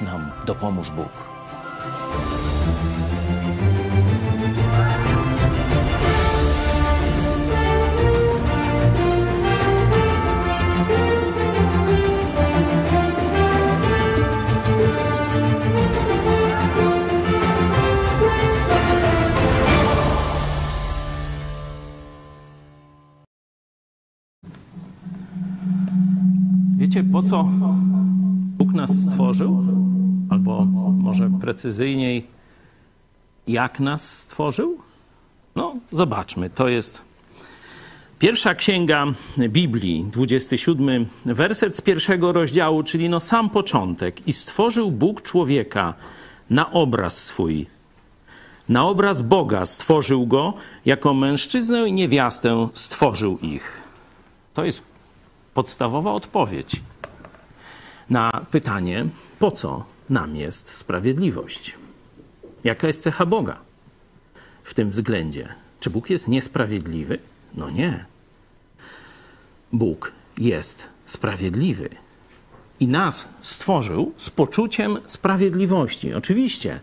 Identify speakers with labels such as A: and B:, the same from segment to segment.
A: Tak nam dopomóż Bóg. Wiecie, po co Bóg nas stworzył? Albo może precyzyjniej, jak nas stworzył? No, zobaczmy. To jest pierwsza księga Biblii, 27 werset z pierwszego rozdziału, czyli no sam początek. I stworzył Bóg człowieka na obraz swój. Na obraz Boga stworzył go, jako mężczyznę i niewiastę stworzył ich. To jest podstawowa odpowiedź na pytanie, po co nam jest sprawiedliwość? Jaka jest cecha Boga w tym względzie? Czy Bóg jest niesprawiedliwy? No nie. Bóg jest sprawiedliwy i nas stworzył z poczuciem sprawiedliwości. Oczywiście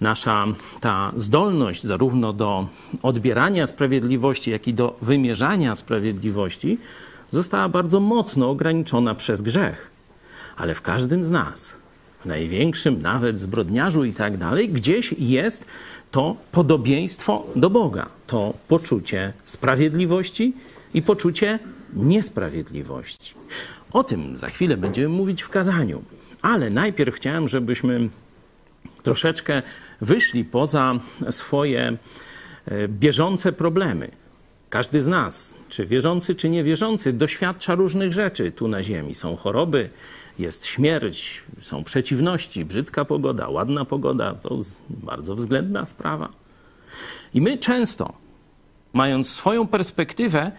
A: nasza ta zdolność zarówno do odbierania sprawiedliwości, jak i do wymierzania sprawiedliwości została bardzo mocno ograniczona przez grzech. Ale w każdym z nas, największym nawet zbrodniarzu i tak dalej, gdzieś jest to podobieństwo do Boga, to poczucie sprawiedliwości i poczucie niesprawiedliwości. O tym za chwilę będziemy mówić w kazaniu, ale najpierw chciałem, żebyśmy troszeczkę wyszli poza swoje e, bieżące problemy. Każdy z nas, czy wierzący, czy niewierzący, doświadcza różnych rzeczy tu na Ziemi. Są choroby, jest śmierć, są przeciwności, brzydka pogoda, ładna pogoda to bardzo względna sprawa. I my często, mając swoją perspektywę,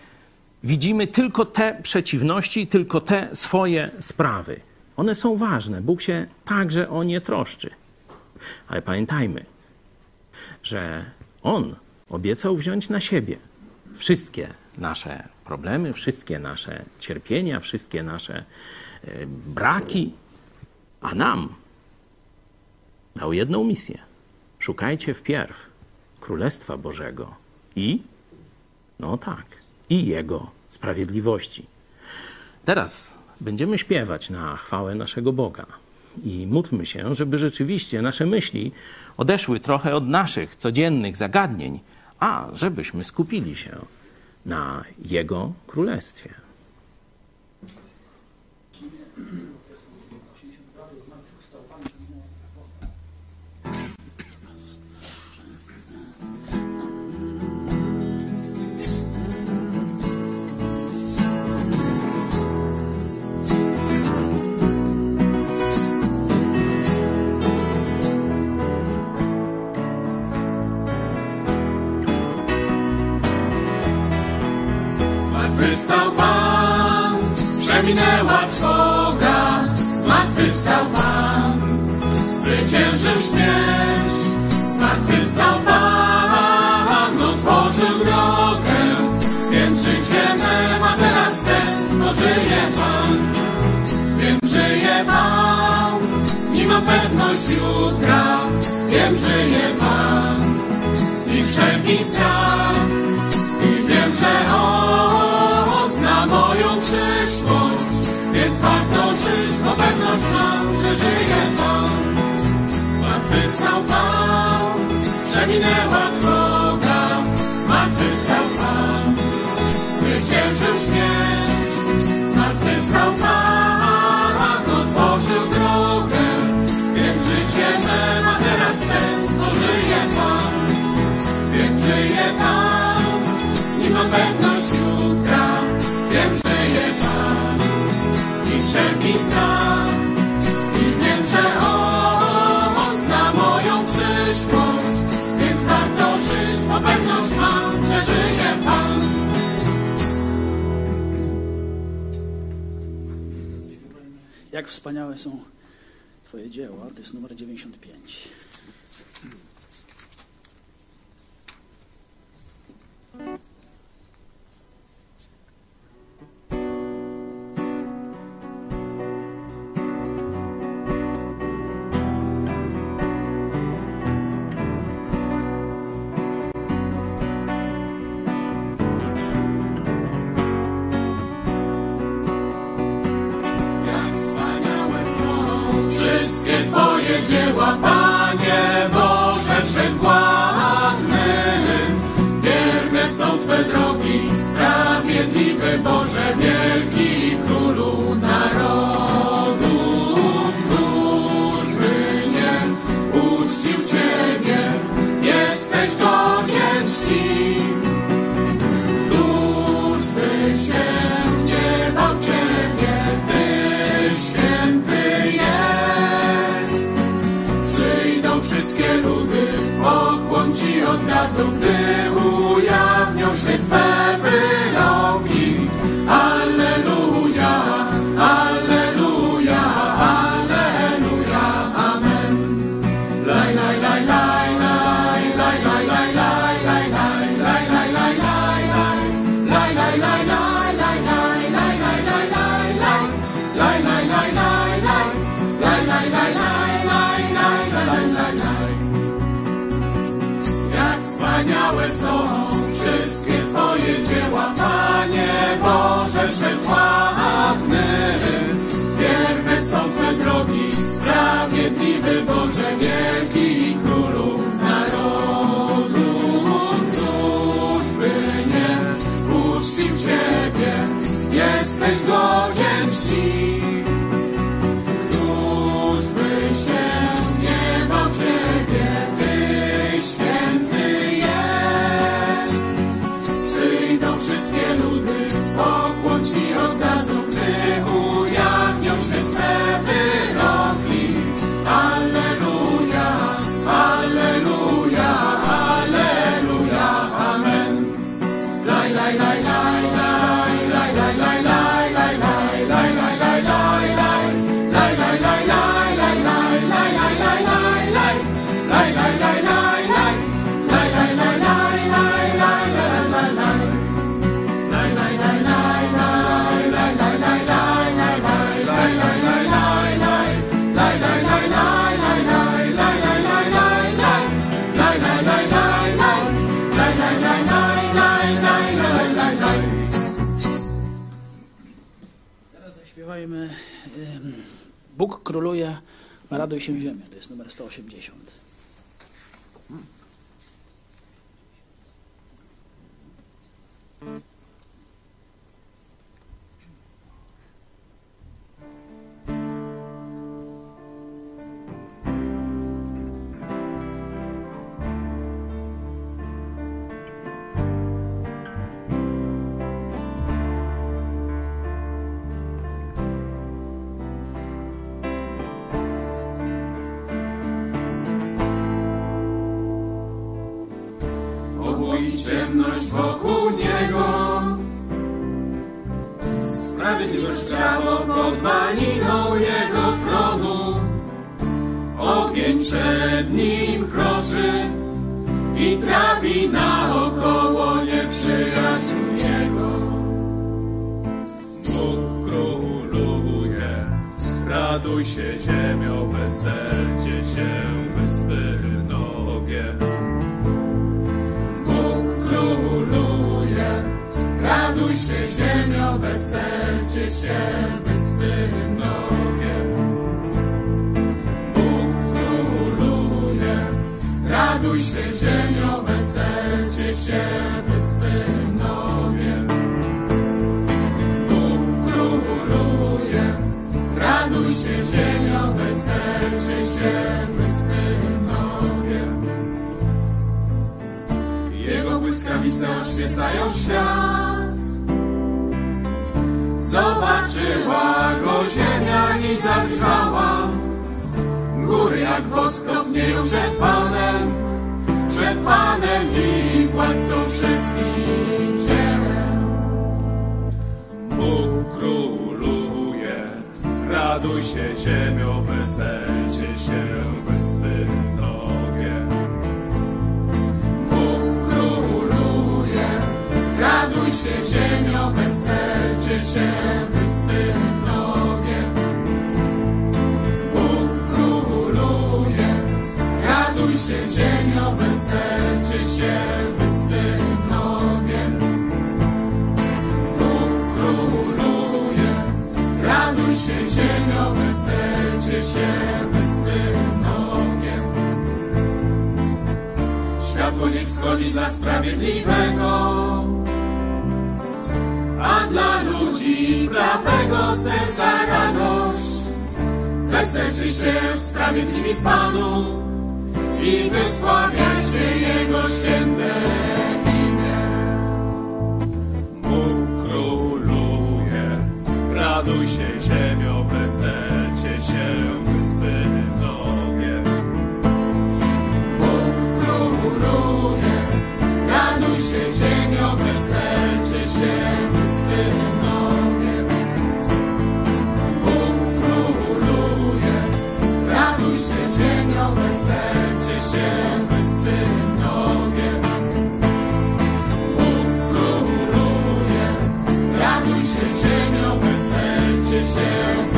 A: widzimy tylko te przeciwności, tylko te swoje sprawy. One są ważne, Bóg się także o nie troszczy. Ale pamiętajmy, że On obiecał wziąć na siebie wszystkie nasze problemy, wszystkie nasze cierpienia, wszystkie nasze braki, a nam dał jedną misję. Szukajcie wpierw Królestwa Bożego i, no tak, i Jego sprawiedliwości. Teraz będziemy śpiewać na chwałę naszego Boga i módlmy się, żeby rzeczywiście nasze myśli odeszły trochę od naszych codziennych zagadnień, a żebyśmy skupili się na Jego królestwie.
B: Zmartwychwstał Pan, przeminęła trwoga, zmartwychwstał Pan, zwyciężył śmierć, zmartwychwstał Pan, otworzył drogę, więc życie me ma teraz sens, bo żyje Pan, wiem, żyje Pan, i mam pewność jutra, wiem, żyje Pan, z nim wszelki strach. I wiem, że On zna moją przyszłość, więc warto żyć, bo pewność mam, że żyje Pan. Zmartwychwstał Pan, przeminęła droga, zmartwychwstał Pan, zwyciężył śmierć, zmartwychwstał Pan, otworzył drogę, więc życie me ma teraz sens, bo żyje Pan, wiem, żyje Pan i mam pewność jutra, wiem, żyje Pan, z nim wszelki strach i wiem, że On zna moją przyszłość, więc warto żyć, bo pewność mam, że żyje Pan.
C: Jak wspaniałe są Twoje dzieła. To jest numer 95.
B: Jak wszystkie Twoje dzieła, Panie Boże Wszechwładny. Wierne są Twe drogi, sprawiedliwy Boże, wielki Ci oddadzą, gdy ujawnią się Twe wyroki. Boże Wszechwładny. Wierne są Twe drogi, sprawiedliwy Boże, wielki Królu narodu. Któż by nie uczcił Ciebie, jesteś godzien czci. ó oh, ponte,
C: ó oh, gasolina. Bóg króluje, raduj się ziemia. To jest numer 180.
B: obłoi wokół niego. tuż prawo podwaliną Jego tronu. Ogień przed Nim kroczy i trawi naokoło nieprzyjaciół Jego. Bóg króluje, raduj się ziemio, weselcie się wyspy mnogie. Króluje, raduj się ziemio, weselcie się wyspy mnogie. Bóg króluje, raduj się ziemio, weselcie się wyspy mnogie. Bóg króluje, raduj się ziemio, weselcie się wyspy mnogie. Błyskawice oświecają świat. Zobaczyła go ziemia i zadrżała. Góry jak wosk kopnieją przed Panem, przed Panem i władcą wszystkich dzieł. Bóg króluje, raduj się ziemio, weselcie się wyspy mnogie. Raduj się ziemio, weselcie się wyspy mnogie. Bóg króluje, raduj się ziemio, weselcie się wyspy mnogie. Bóg króluje, raduj się ziemio, weselcie się wyspy mnogie. Światło niech wschodzi dla sprawiedliwego, a dla ludzi prawego serca radość. Weselcie się sprawiedliwi w Panu i wysławiajcie Jego święte imię. Bóg króluje, raduj się ziemio, weselcie się wyspy mnogie. Bóg króluje, raduj się ziemio, weselcie się wyspy mnogie. Bóg króluje, raduj się ziemio, weselcie się wyspy mnogie. Bóg króluje, raduj się ziemio, weselcie się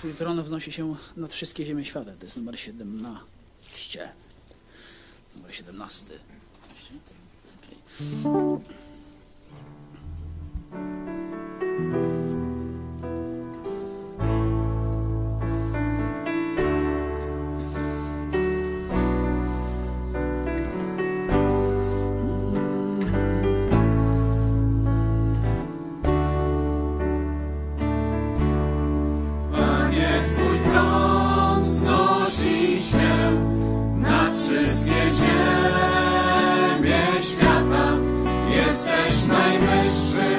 C: Twój tron wznosi się nad wszystkie ziemie świata. To jest numer 17. Numer 17. Okej.
B: Wszystkie ziemie świata. Jesteś najwyższy,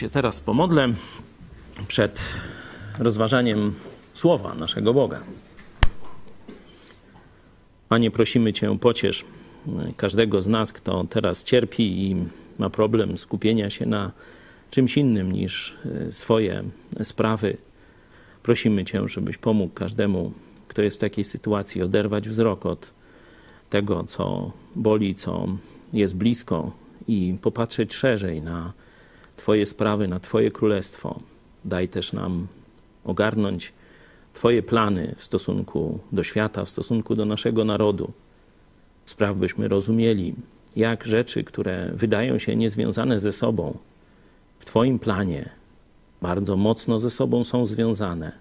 B: się
A: teraz pomodlę przed rozważaniem słowa naszego Boga. Panie, prosimy Cię, pociesz każdego z nas, kto teraz cierpi i ma problem skupienia się na czymś innym niż e, swoje sprawy. Prosimy Cię, żebyś pomógł każdemu, kto jest w takiej sytuacji, oderwać wzrok od tego, co boli, co jest blisko i popatrzeć szerzej na Twoje sprawy, na Twoje królestwo. Daj też nam ogarnąć Twoje plany w stosunku do świata, w stosunku do naszego narodu. Spraw, byśmy rozumieli, jak rzeczy, które wydają się niezwiązane ze sobą, w Twoim planie bardzo mocno ze sobą są związane.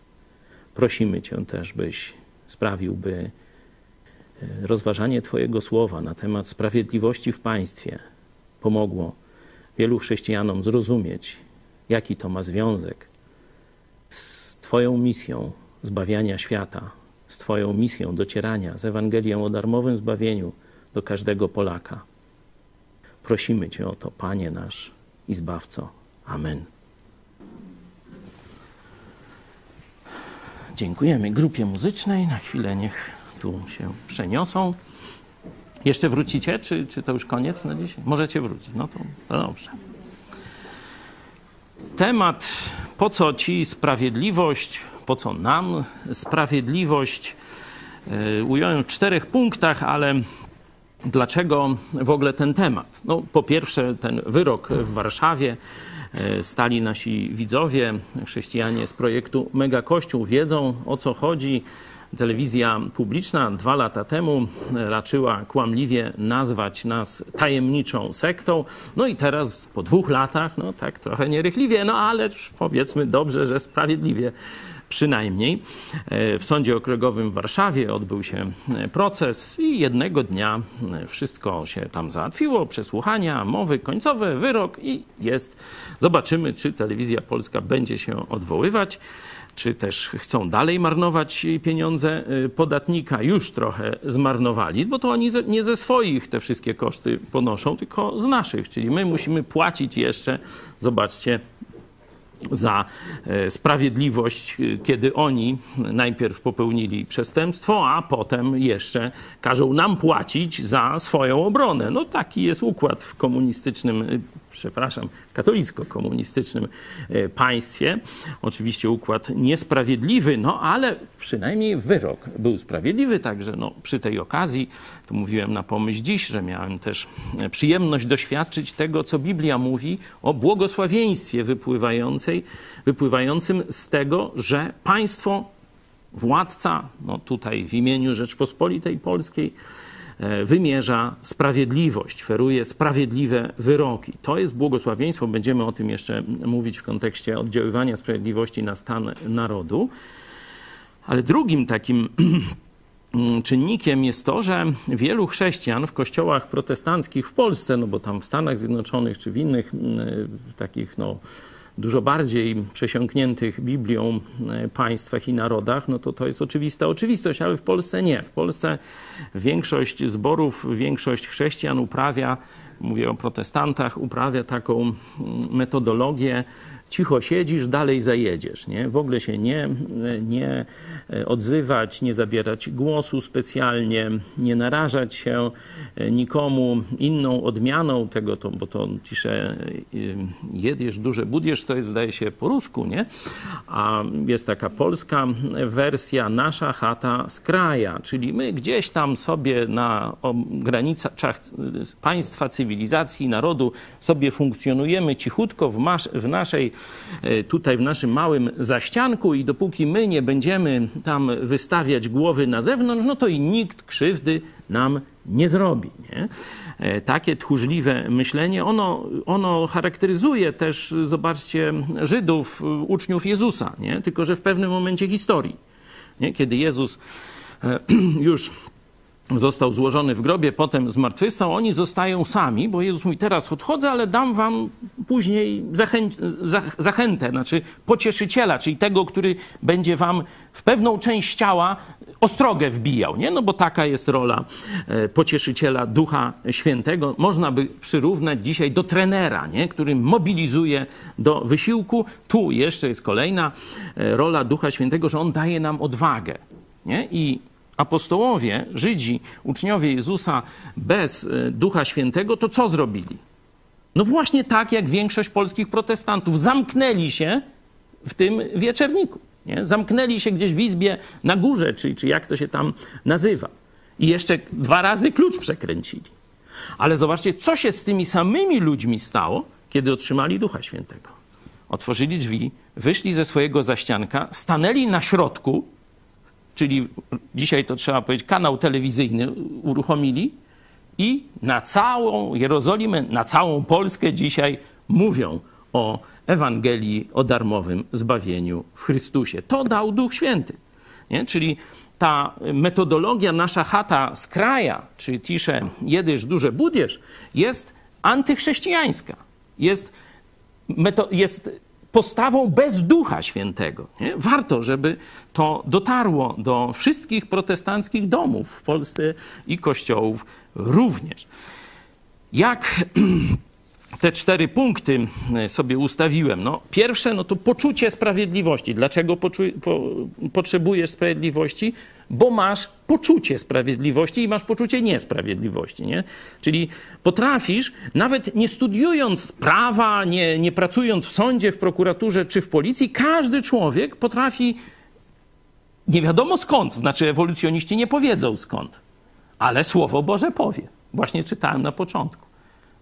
A: Prosimy Cię też, byś sprawił, by e, rozważanie Twojego słowa na temat sprawiedliwości w państwie pomogło wielu chrześcijanom zrozumieć, jaki to ma związek z Twoją misją zbawiania świata, z Twoją misją docierania z Ewangelią o darmowym zbawieniu do każdego Polaka. Prosimy Cię o to, Panie nasz i Zbawco. Amen. Dziękujemy grupie muzycznej. Na chwilę niech tu się przeniosą. Jeszcze wrócicie, czy, czy to już koniec na dzisiaj? Możecie wrócić, no to, to dobrze. Temat, po co ci sprawiedliwość, po co nam sprawiedliwość, yy, ująłem w czterech punktach, ale dlaczego w ogóle ten temat? No, po pierwsze, ten wyrok w Warszawie. yy, Stali nasi widzowie, chrześcijanie z projektu Mega Kościół wiedzą o co chodzi. Telewizja publiczna dwa lata temu raczyła kłamliwie nazwać nas tajemniczą sektą. No i teraz po dwóch latach, no tak trochę nierychliwie, no ale powiedzmy dobrze, że sprawiedliwie przynajmniej. E, W Sądzie Okręgowym w Warszawie odbył się e, proces i jednego dnia e, wszystko się tam załatwiło, przesłuchania, mowy końcowe, wyrok i jest. Zobaczymy, czy telewizja polska będzie się odwoływać czy też chcą dalej marnować pieniądze y, podatnika, już trochę zmarnowali, bo to oni nie ze swoich te wszystkie koszty ponoszą, tylko z naszych, czyli my musimy płacić jeszcze, zobaczcie, za e, sprawiedliwość, e, kiedy oni najpierw popełnili przestępstwo, a potem jeszcze każą nam płacić za swoją obronę. No taki jest układ w komunistycznym, e, przepraszam, katolicko-komunistycznym e, państwie. Oczywiście układ niesprawiedliwy, no ale przynajmniej wyrok był sprawiedliwy, także no, przy tej okazji, to mówiłem na pomyśl dziś, że miałem też e, przyjemność doświadczyć tego, co Biblia mówi o błogosławieństwie wypływającej, wypływającym z tego, że państwo, władca, no tutaj w imieniu Rzeczpospolitej Polskiej, wymierza sprawiedliwość, feruje sprawiedliwe wyroki. To jest błogosławieństwo. Będziemy o tym jeszcze mówić w kontekście oddziaływania sprawiedliwości na stan narodu. Ale drugim takim czynnikiem jest to, że wielu chrześcijan w kościołach protestanckich w Polsce, no bo tam w Stanach Zjednoczonych czy w innych mm, takich no, dużo bardziej przesiąkniętych Biblią e, państwach i narodach, no to to jest oczywista oczywistość, ale w Polsce nie. W Polsce większość zborów, większość chrześcijan uprawia, mówię o protestantach, uprawia taką mm, metodologię cicho siedzisz, dalej zajedziesz. Nie? W ogóle się nie, nie odzywać, nie zabierać głosu specjalnie, nie narażać się nikomu inną odmianą tego, to, bo to pisze jedziesz duże budziesz, to jest zdaje się po rusku, nie? A jest taka polska wersja nasza chata z kraja, czyli my gdzieś tam sobie na granicach państwa, cywilizacji, narodu sobie funkcjonujemy cichutko w, masz, w naszej, tutaj w naszym małym zaścianku i dopóki my nie będziemy tam wystawiać głowy na zewnątrz, no to i nikt krzywdy nam nie zrobi. Nie? Takie tchórzliwe myślenie, ono, ono charakteryzuje też, zobaczcie, Żydów, uczniów Jezusa, nie? tylko że w pewnym momencie historii, nie? kiedy Jezus już został złożony w grobie, potem zmartwychwstał, oni zostają sami, bo Jezus mówi, teraz odchodzę, ale dam wam później zachę zachętę, znaczy pocieszyciela, czyli tego, który będzie wam w pewną część ciała ostrogę wbijał, nie? No bo taka jest rola pocieszyciela Ducha Świętego. Można by przyrównać dzisiaj do trenera, nie? który mobilizuje do wysiłku. Tu jeszcze jest kolejna rola Ducha Świętego, że on daje nam odwagę. Nie? I apostołowie, Żydzi, uczniowie Jezusa bez Ducha Świętego, to co zrobili? No właśnie tak, jak większość polskich protestantów. Zamknęli się w tym wieczerniku. Nie? Zamknęli się gdzieś w izbie na górze, czy, czy jak to się tam nazywa. I jeszcze dwa razy klucz przekręcili. Ale zobaczcie, co się z tymi samymi ludźmi stało, kiedy otrzymali Ducha Świętego. Otworzyli drzwi, wyszli ze swojego zaścianka, stanęli na środku, czyli dzisiaj to trzeba powiedzieć, kanał telewizyjny uruchomili i na całą Jerozolimę, na całą Polskę dzisiaj mówią o Ewangelii, o darmowym zbawieniu w Chrystusie. To dał Duch Święty. Nie? Czyli ta metodologia nasza chata z kraja, czy tisze jedysz, duże budziesz, jest antychrześcijańska. Jest, jest postawą bez Ducha Świętego. Nie? Warto, żeby to dotarło do wszystkich protestanckich domów w Polsce i kościołów również. Jak te cztery punkty sobie ustawiłem. No, pierwsze no to poczucie sprawiedliwości. Dlaczego poczu- po, potrzebujesz sprawiedliwości? Bo masz poczucie sprawiedliwości i masz poczucie niesprawiedliwości. Nie? Czyli potrafisz, nawet nie studiując prawa, nie, nie pracując w sądzie, w prokuraturze czy w policji, każdy człowiek potrafi, nie wiadomo skąd, znaczy ewolucjoniści nie powiedzą skąd, ale Słowo Boże powie. Właśnie czytałem na początku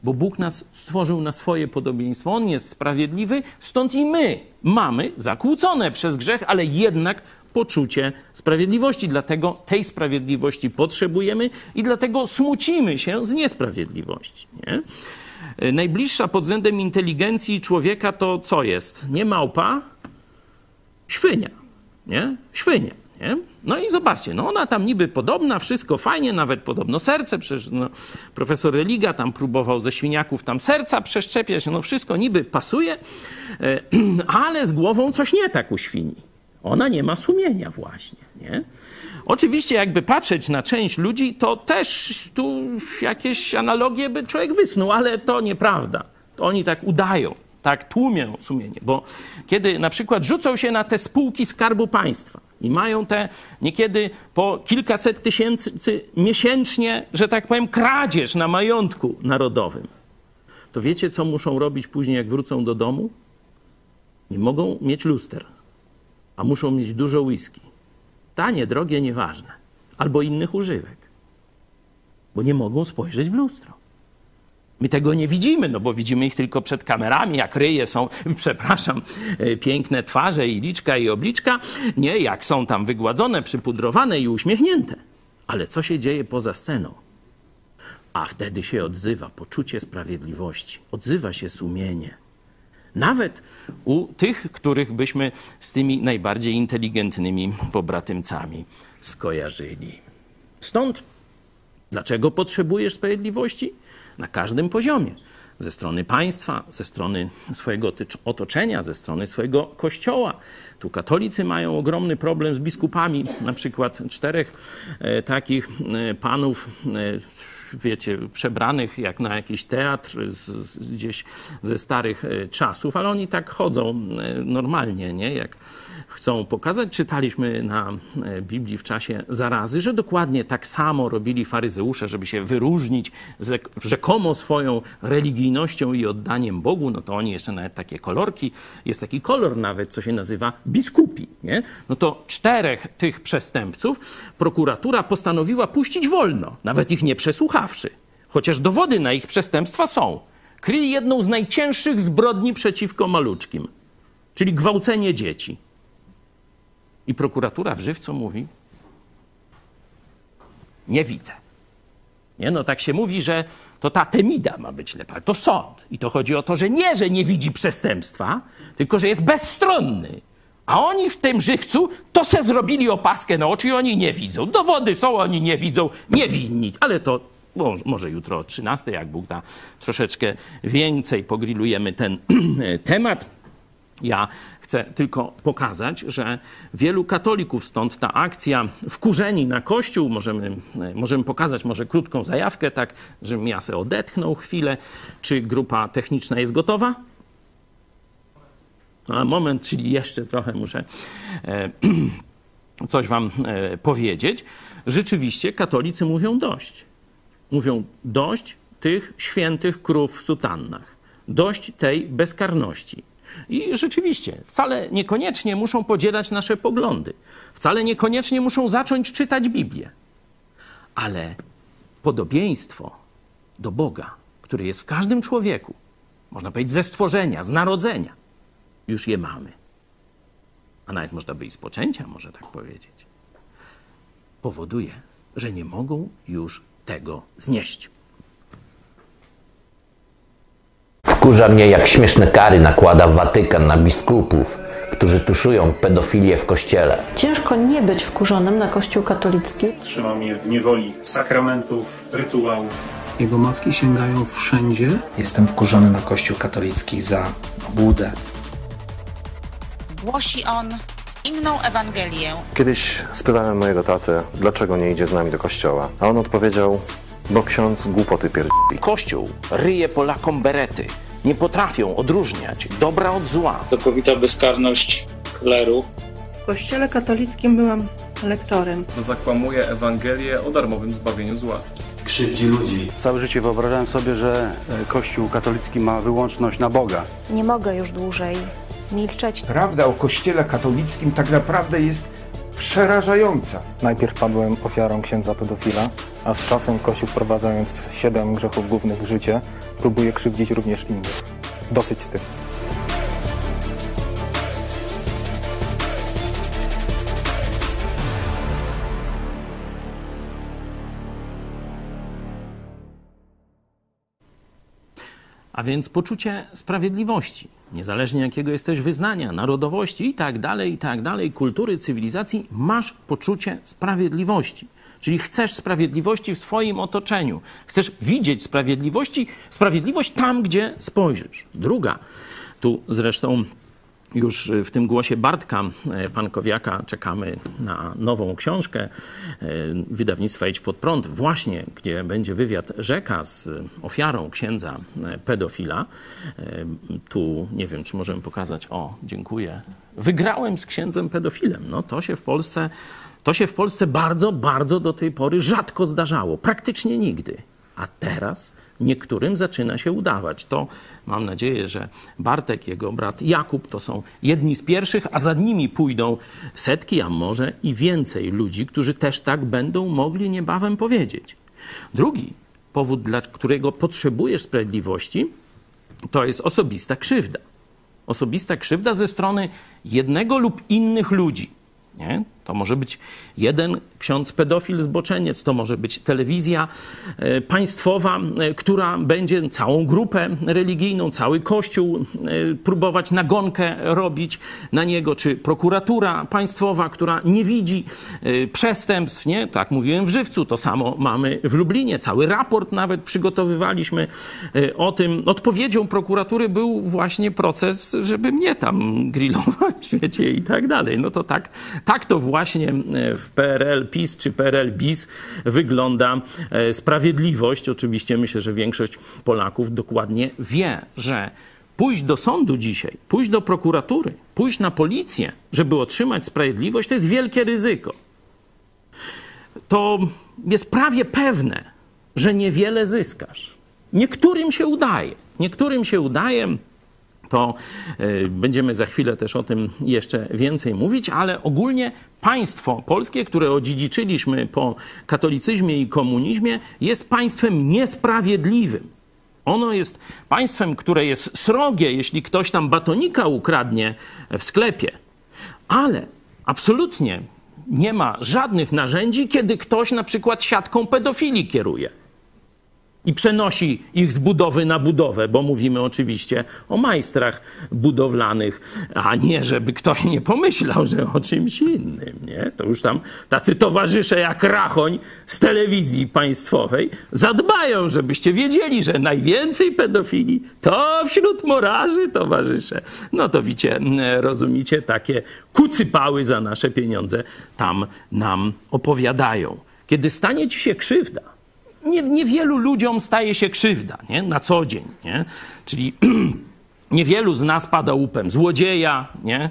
A: bo Bóg nas stworzył na swoje podobieństwo. On jest sprawiedliwy, stąd i my mamy zakłócone przez grzech, ale jednak poczucie sprawiedliwości. Dlatego tej sprawiedliwości potrzebujemy i dlatego smucimy się z niesprawiedliwości. Nie? Najbliższa pod względem inteligencji człowieka to co jest? Nie małpa, świnia. Nie? Świnia. Nie? No i zobaczcie, no ona tam niby podobna, wszystko fajnie, nawet podobno serce, przecież no, profesor Religa tam próbował ze świniaków tam serca przeszczepiać, no wszystko niby pasuje, ale z głową coś nie tak u świni. Ona nie ma sumienia właśnie, nie? Oczywiście jakby patrzeć na część ludzi, to też tu jakieś analogie by człowiek wysnuł, ale to nieprawda. To oni tak udają, tak tłumią sumienie, bo kiedy na przykład rzucą się na te spółki Skarbu Państwa, i mają te niekiedy po kilkaset tysięcy miesięcznie, że tak powiem, kradzież na majątku narodowym. To wiecie, co muszą robić później, jak wrócą do domu? Nie mogą mieć luster, a muszą mieć dużo whisky. Tanie, drogie, nieważne. Albo innych używek. Bo nie mogą spojrzeć w lustro. My tego nie widzimy, no bo widzimy ich tylko przed kamerami, jak ryje są, przepraszam, piękne twarze i liczka i obliczka, nie, jak są tam wygładzone, przypudrowane i uśmiechnięte. Ale co się dzieje poza sceną? A wtedy się odzywa poczucie sprawiedliwości, odzywa się sumienie. Nawet u tych, których byśmy z tymi najbardziej inteligentnymi pobratymcami skojarzyli. Stąd, dlaczego potrzebujesz sprawiedliwości? Na każdym poziomie. Ze strony państwa, ze strony swojego otoczenia, ze strony swojego kościoła. Tu katolicy mają ogromny problem z biskupami, na przykład czterech e, takich e, panów, e, wiecie, przebranych jak na jakiś teatr z, z, gdzieś ze starych czasów, ale oni tak chodzą normalnie, nie? Jak chcą pokazać. Czytaliśmy na e, Biblii w czasie zarazy, że dokładnie tak samo robili faryzeusze, żeby się wyróżnić ze- rzekomo swoją religijnością i oddaniem Bogu. No to oni jeszcze nawet takie kolorki, jest taki kolor nawet, co się nazywa biskupi. Nie? No to czterech tych przestępców prokuratura postanowiła puścić wolno, nawet ich nie przesłuchawszy. Chociaż dowody na ich przestępstwa są. Kryli jedną z najcięższych zbrodni przeciwko maluczkim, czyli gwałcenie dzieci. I prokuratura w żywcu mówi: Nie widzę. Nie, no tak się mówi, że to ta temida ma być lepa, to sąd. I to chodzi o to, że nie, że nie widzi przestępstwa, tylko że jest bezstronny. A oni w tym żywcu to se zrobili opaskę na oczy i oni nie widzą. Dowody są, oni nie widzą, niewinni. Ale to może- jutro o 13, jak Bóg da, troszeczkę więcej pogrillujemy ten temat. Ja chcę tylko pokazać, że wielu katolików, stąd ta akcja wkurzeni na Kościół, możemy, możemy pokazać może krótką zajawkę, tak, żebym ja sobie odetchnął chwilę. Czy grupa techniczna jest gotowa? A moment, czyli jeszcze trochę muszę e, coś wam e, powiedzieć. Rzeczywiście katolicy mówią dość. Mówią dość tych świętych krów w sutannach. Dość tej bezkarności. I rzeczywiście, wcale niekoniecznie muszą podzielać nasze poglądy. Wcale niekoniecznie muszą zacząć czytać Biblię. Ale podobieństwo do Boga, który jest w każdym człowieku, można powiedzieć ze stworzenia, z narodzenia, już je mamy. A nawet można by i z poczęcia, może tak powiedzieć. Powoduje, że nie mogą już tego znieść.
D: Wkurza mnie, jak śmieszne kary nakłada Watykan na biskupów, którzy tuszują pedofilię w kościele.
E: Ciężko nie być wkurzonym na Kościół katolicki.
F: Trzyma mnie w niewoli sakramentów, rytuałów.
G: Jego macki sięgają wszędzie.
H: Jestem wkurzony na Kościół katolicki za obłudę.
I: Głosi on inną Ewangelię.
J: Kiedyś spytałem mojego tatę, dlaczego nie idzie z nami do kościoła, a on odpowiedział, bo ksiądz głupoty pierdzi.
A: Kościół ryje Polakom berety. Nie potrafią odróżniać dobra od zła.
F: Całkowita bezkarność kleru.
K: W kościele katolickim byłam lektorem.
L: zakłamuje Ewangelię o darmowym zbawieniu z łaski.
H: Krzywdzi ludzi.
M: Całe życie wyobrażałem sobie, że e, Kościół katolicki ma wyłączność na Boga.
N: Nie mogę już dłużej milczeć.
O: Prawda o Kościele katolickim tak naprawdę jest przerażająca.
P: Najpierw padłem ofiarą księdza pedofila, a z czasem Kościół wprowadzając siedem grzechów głównych w życie, próbuje krzywdzić również innych. Dosyć z tym.
A: A więc poczucie sprawiedliwości, niezależnie jakiego jesteś wyznania, narodowości i tak dalej, i tak dalej, kultury, cywilizacji, masz poczucie sprawiedliwości. Czyli chcesz sprawiedliwości w swoim otoczeniu. Chcesz widzieć sprawiedliwości, sprawiedliwość tam, gdzie spojrzysz. Druga, tu zresztą już w tym głosie Bartka e, Pankowiaka czekamy na nową książkę e, wydawnictwa Idź Pod Prąd, właśnie gdzie będzie wywiad rzeka z ofiarą księdza pedofila. Tu nie wiem, czy możemy pokazać. O, dziękuję. Wygrałem z księdzem pedofilem. No to się w Polsce, to się w Polsce bardzo, bardzo do tej pory rzadko zdarzało. Praktycznie nigdy. A teraz niektórym zaczyna się udawać. To mam nadzieję, że Bartek, jego brat Jakub to są jedni z pierwszych, a za nimi pójdą setki, a może i więcej ludzi, którzy też tak będą mogli niebawem powiedzieć. Drugi powód, dla którego potrzebujesz sprawiedliwości, to jest osobista krzywda. Osobista krzywda ze strony jednego lub innych ludzi. Nie? To może być jeden ksiądz pedofil, zboczeniec, to może być telewizja e, państwowa, e, która będzie całą grupę religijną, cały kościół e, próbować nagonkę robić na niego, czy prokuratura państwowa, która nie widzi przestępstw, nie? Tak mówiłem w Żywcu, to samo mamy w Lublinie. Cały raport nawet przygotowywaliśmy o tym. Odpowiedzią prokuratury był właśnie proces, żeby mnie tam grillować, wiecie, i tak dalej. No to tak, tak to właśnie w PRL PiS czy PRL BIS wygląda e, sprawiedliwość. Oczywiście myślę, że większość Polaków dokładnie wie, że pójść do sądu dzisiaj, pójść do prokuratury, pójść na policję, żeby otrzymać sprawiedliwość, to jest wielkie ryzyko. To jest prawie pewne, że niewiele zyskasz. Niektórym się udaje. Niektórym się udaje, to y, będziemy za chwilę też o tym jeszcze więcej mówić, ale ogólnie państwo polskie, które odziedziczyliśmy po katolicyzmie i komunizmie, jest państwem niesprawiedliwym. Ono jest państwem, które jest srogie, jeśli ktoś tam batonika ukradnie w sklepie, ale absolutnie nie ma żadnych narzędzi, kiedy ktoś na przykład siatką pedofilii kieruje i przenosi ich z budowy na budowę, bo mówimy oczywiście o majstrach budowlanych, a nie żeby ktoś nie pomyślał, że o czymś innym. Nie? To już tam tacy towarzysze jak Rachoń z telewizji państwowej zadbają, żebyście wiedzieli, że najwięcej pedofili to wśród morarzy towarzysze. No to wiecie, rozumicie, takie kucypały za nasze pieniądze tam nam opowiadają. Kiedy stanie ci się krzywda, nie, niewielu ludziom staje się krzywda nie? na co dzień. Nie? Czyli niewielu z nas pada łupem złodzieja, nie?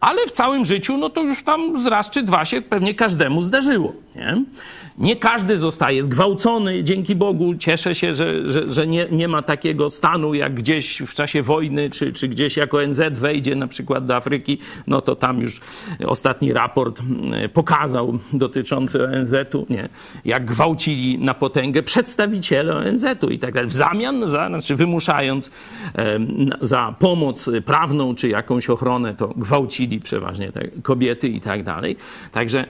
A: ale w całym życiu no to już tam z raz czy dwa się pewnie każdemu zdarzyło. Nie, nie każdy zostaje zgwałcony, dzięki Bogu. Cieszę się, że, że, że nie, nie ma takiego stanu jak gdzieś w czasie wojny, czy, czy gdzieś jako NZ wejdzie na przykład do Afryki, no to tam już ostatni raport pokazał dotyczący ONZ-u, nie, jak gwałcili na potęgę przedstawiciele ONZ-u i tak dalej. W zamian, za, znaczy wymuszając za pomoc prawną czy jakąś ochronę, to gwałcili przeważnie te kobiety i tak dalej. Także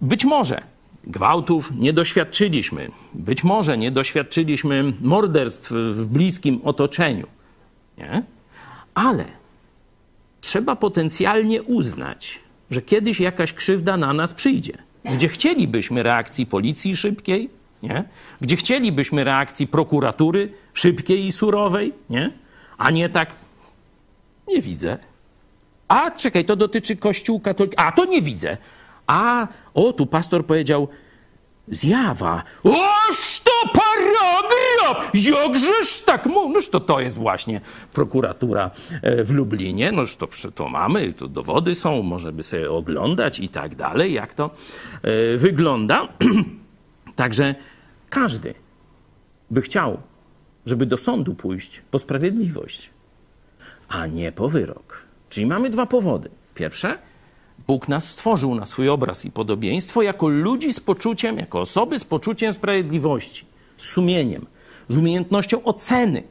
A: być może gwałtów nie doświadczyliśmy, być może nie doświadczyliśmy morderstw w bliskim otoczeniu, nie? ale trzeba potencjalnie uznać, że kiedyś jakaś krzywda na nas przyjdzie, gdzie chcielibyśmy reakcji policji szybkiej, nie? gdzie chcielibyśmy reakcji prokuratury szybkiej i surowej, nie? a nie tak nie widzę. A czekaj, to dotyczy Kościół katolicki. A to nie widzę. A, o, tu pastor powiedział, zjawa. Oż to paragraf! Jakżeż tak Noż to to jest właśnie prokuratura w Lublinie. Noż to, to mamy, to dowody są, możemy sobie oglądać i tak dalej, jak to e, wygląda. Także każdy by chciał, żeby do sądu pójść po sprawiedliwość, a nie po wyrok. Czyli mamy dwa powody. Pierwsze, Bóg nas stworzył na swój obraz i podobieństwo jako ludzi z poczuciem, jako osoby z poczuciem sprawiedliwości, z sumieniem, z umiejętnością oceny.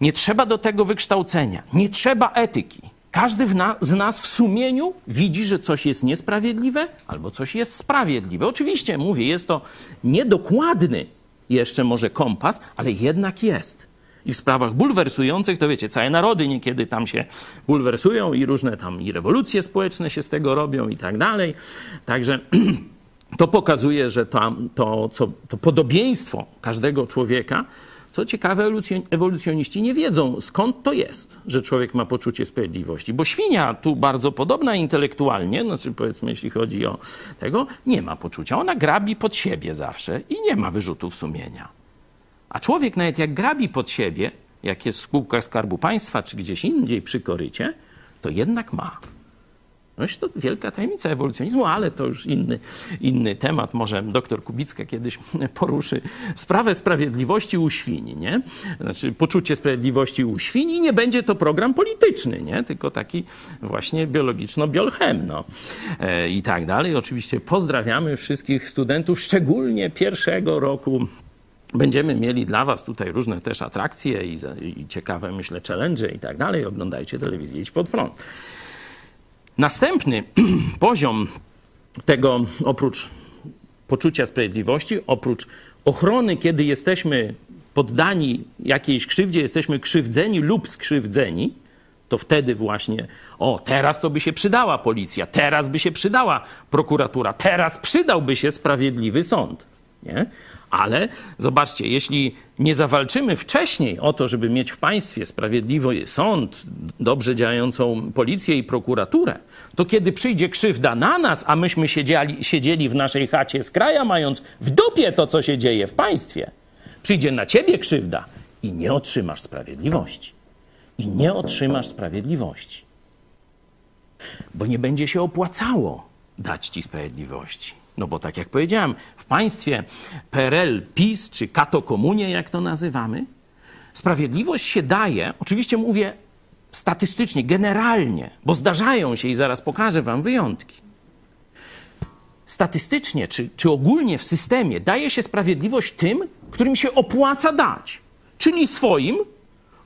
A: Nie trzeba do tego wykształcenia, nie trzeba etyki. Każdy z nas w sumieniu widzi, że coś jest niesprawiedliwe albo coś jest sprawiedliwe. Oczywiście, mówię, jest to niedokładny jeszcze może kompas, ale jednak jest i w sprawach bulwersujących, to wiecie, całe narody niekiedy tam się bulwersują i różne tam i rewolucje społeczne się z tego robią i tak dalej. Także to pokazuje, że to, to, co, to podobieństwo każdego człowieka, co ciekawe, ewolucjoniści nie wiedzą, skąd to jest, że człowiek ma poczucie sprawiedliwości. Bo świnia, tu bardzo podobna intelektualnie, znaczy powiedzmy, jeśli chodzi o tego, nie ma poczucia. Ona grabi pod siebie zawsze i nie ma wyrzutów sumienia. A człowiek nawet jak grabi pod siebie, jak jest w spółkach Skarbu Państwa czy gdzieś indziej przy korycie, to jednak ma. No to wielka tajemnica ewolucjonizmu, ale to już inny, inny temat. Może doktor Kubicka kiedyś poruszy sprawę sprawiedliwości u świni, nie? Znaczy poczucie sprawiedliwości u świni nie będzie to program polityczny, nie? Tylko taki właśnie biologiczno-biolchem, no. E, I tak dalej. Oczywiście pozdrawiamy wszystkich studentów, szczególnie pierwszego roku Będziemy mieli dla Was tutaj różne też atrakcje i, i ciekawe, myślę, challenge i tak dalej. Oglądajcie telewizję Idź Pod Prąd. Następny poziom tego, oprócz poczucia sprawiedliwości, oprócz ochrony, kiedy jesteśmy poddani jakiejś krzywdzie, jesteśmy krzywdzeni lub skrzywdzeni, to wtedy właśnie, o, teraz to by się przydała policja, teraz by się przydała prokuratura, teraz przydałby się sprawiedliwy sąd. Nie? Ale zobaczcie, jeśli nie zawalczymy wcześniej o to, żeby mieć w państwie sprawiedliwy sąd, dobrze działającą policję i prokuraturę, to kiedy przyjdzie krzywda na nas, a myśmy siedzieli, siedzieli w naszej chacie z kraja, mając w dupie to, co się dzieje w państwie, przyjdzie na ciebie krzywda i nie otrzymasz sprawiedliwości. I nie otrzymasz sprawiedliwości. Bo nie będzie się opłacało dać ci sprawiedliwości. No bo tak jak powiedziałem, w państwie PRL, PiS czy Kato Komunie, jak to nazywamy, sprawiedliwość się daje, oczywiście mówię statystycznie, generalnie, bo zdarzają się i zaraz pokażę wam wyjątki. Statystycznie czy, czy ogólnie w systemie daje się sprawiedliwość tym, którym się opłaca dać, czyli swoim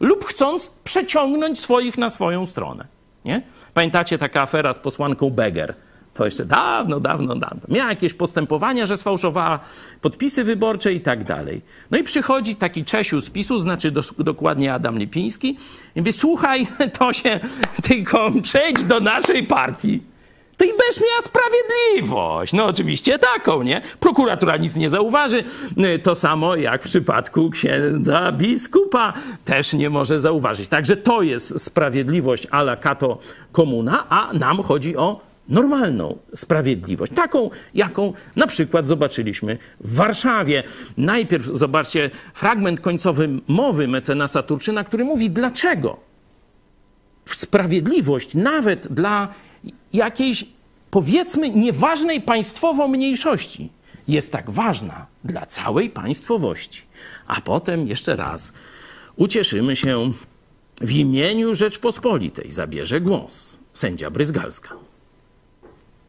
A: lub chcąc przeciągnąć swoich na swoją stronę. Nie? Pamiętacie taka afera z posłanką Beger? To jeszcze dawno, dawno, dawno. Miała jakieś postępowania, że sfałszowała podpisy wyborcze i tak dalej. No i przychodzi taki Czesiu z PiSu, znaczy dos- dokładnie Adam Lipiński i mówi, słuchaj, to się tylko przejdź do naszej partii. To i będziesz miała sprawiedliwość. No oczywiście taką, nie? Prokuratura nic nie zauważy. To samo jak w przypadku księdza biskupa też nie może zauważyć. Także to jest sprawiedliwość a la Kato Komuna, a nam chodzi o normalną sprawiedliwość. Taką, jaką na przykład zobaczyliśmy w Warszawie. Najpierw zobaczcie fragment końcowy mowy mecenasa Turczyna, który mówi, dlaczego sprawiedliwość nawet dla jakiejś, powiedzmy, nieważnej państwowo mniejszości jest tak ważna dla całej państwowości. A potem jeszcze raz ucieszymy się w imieniu Rzeczpospolitej. Zabierze głos sędzia Bryzgalska.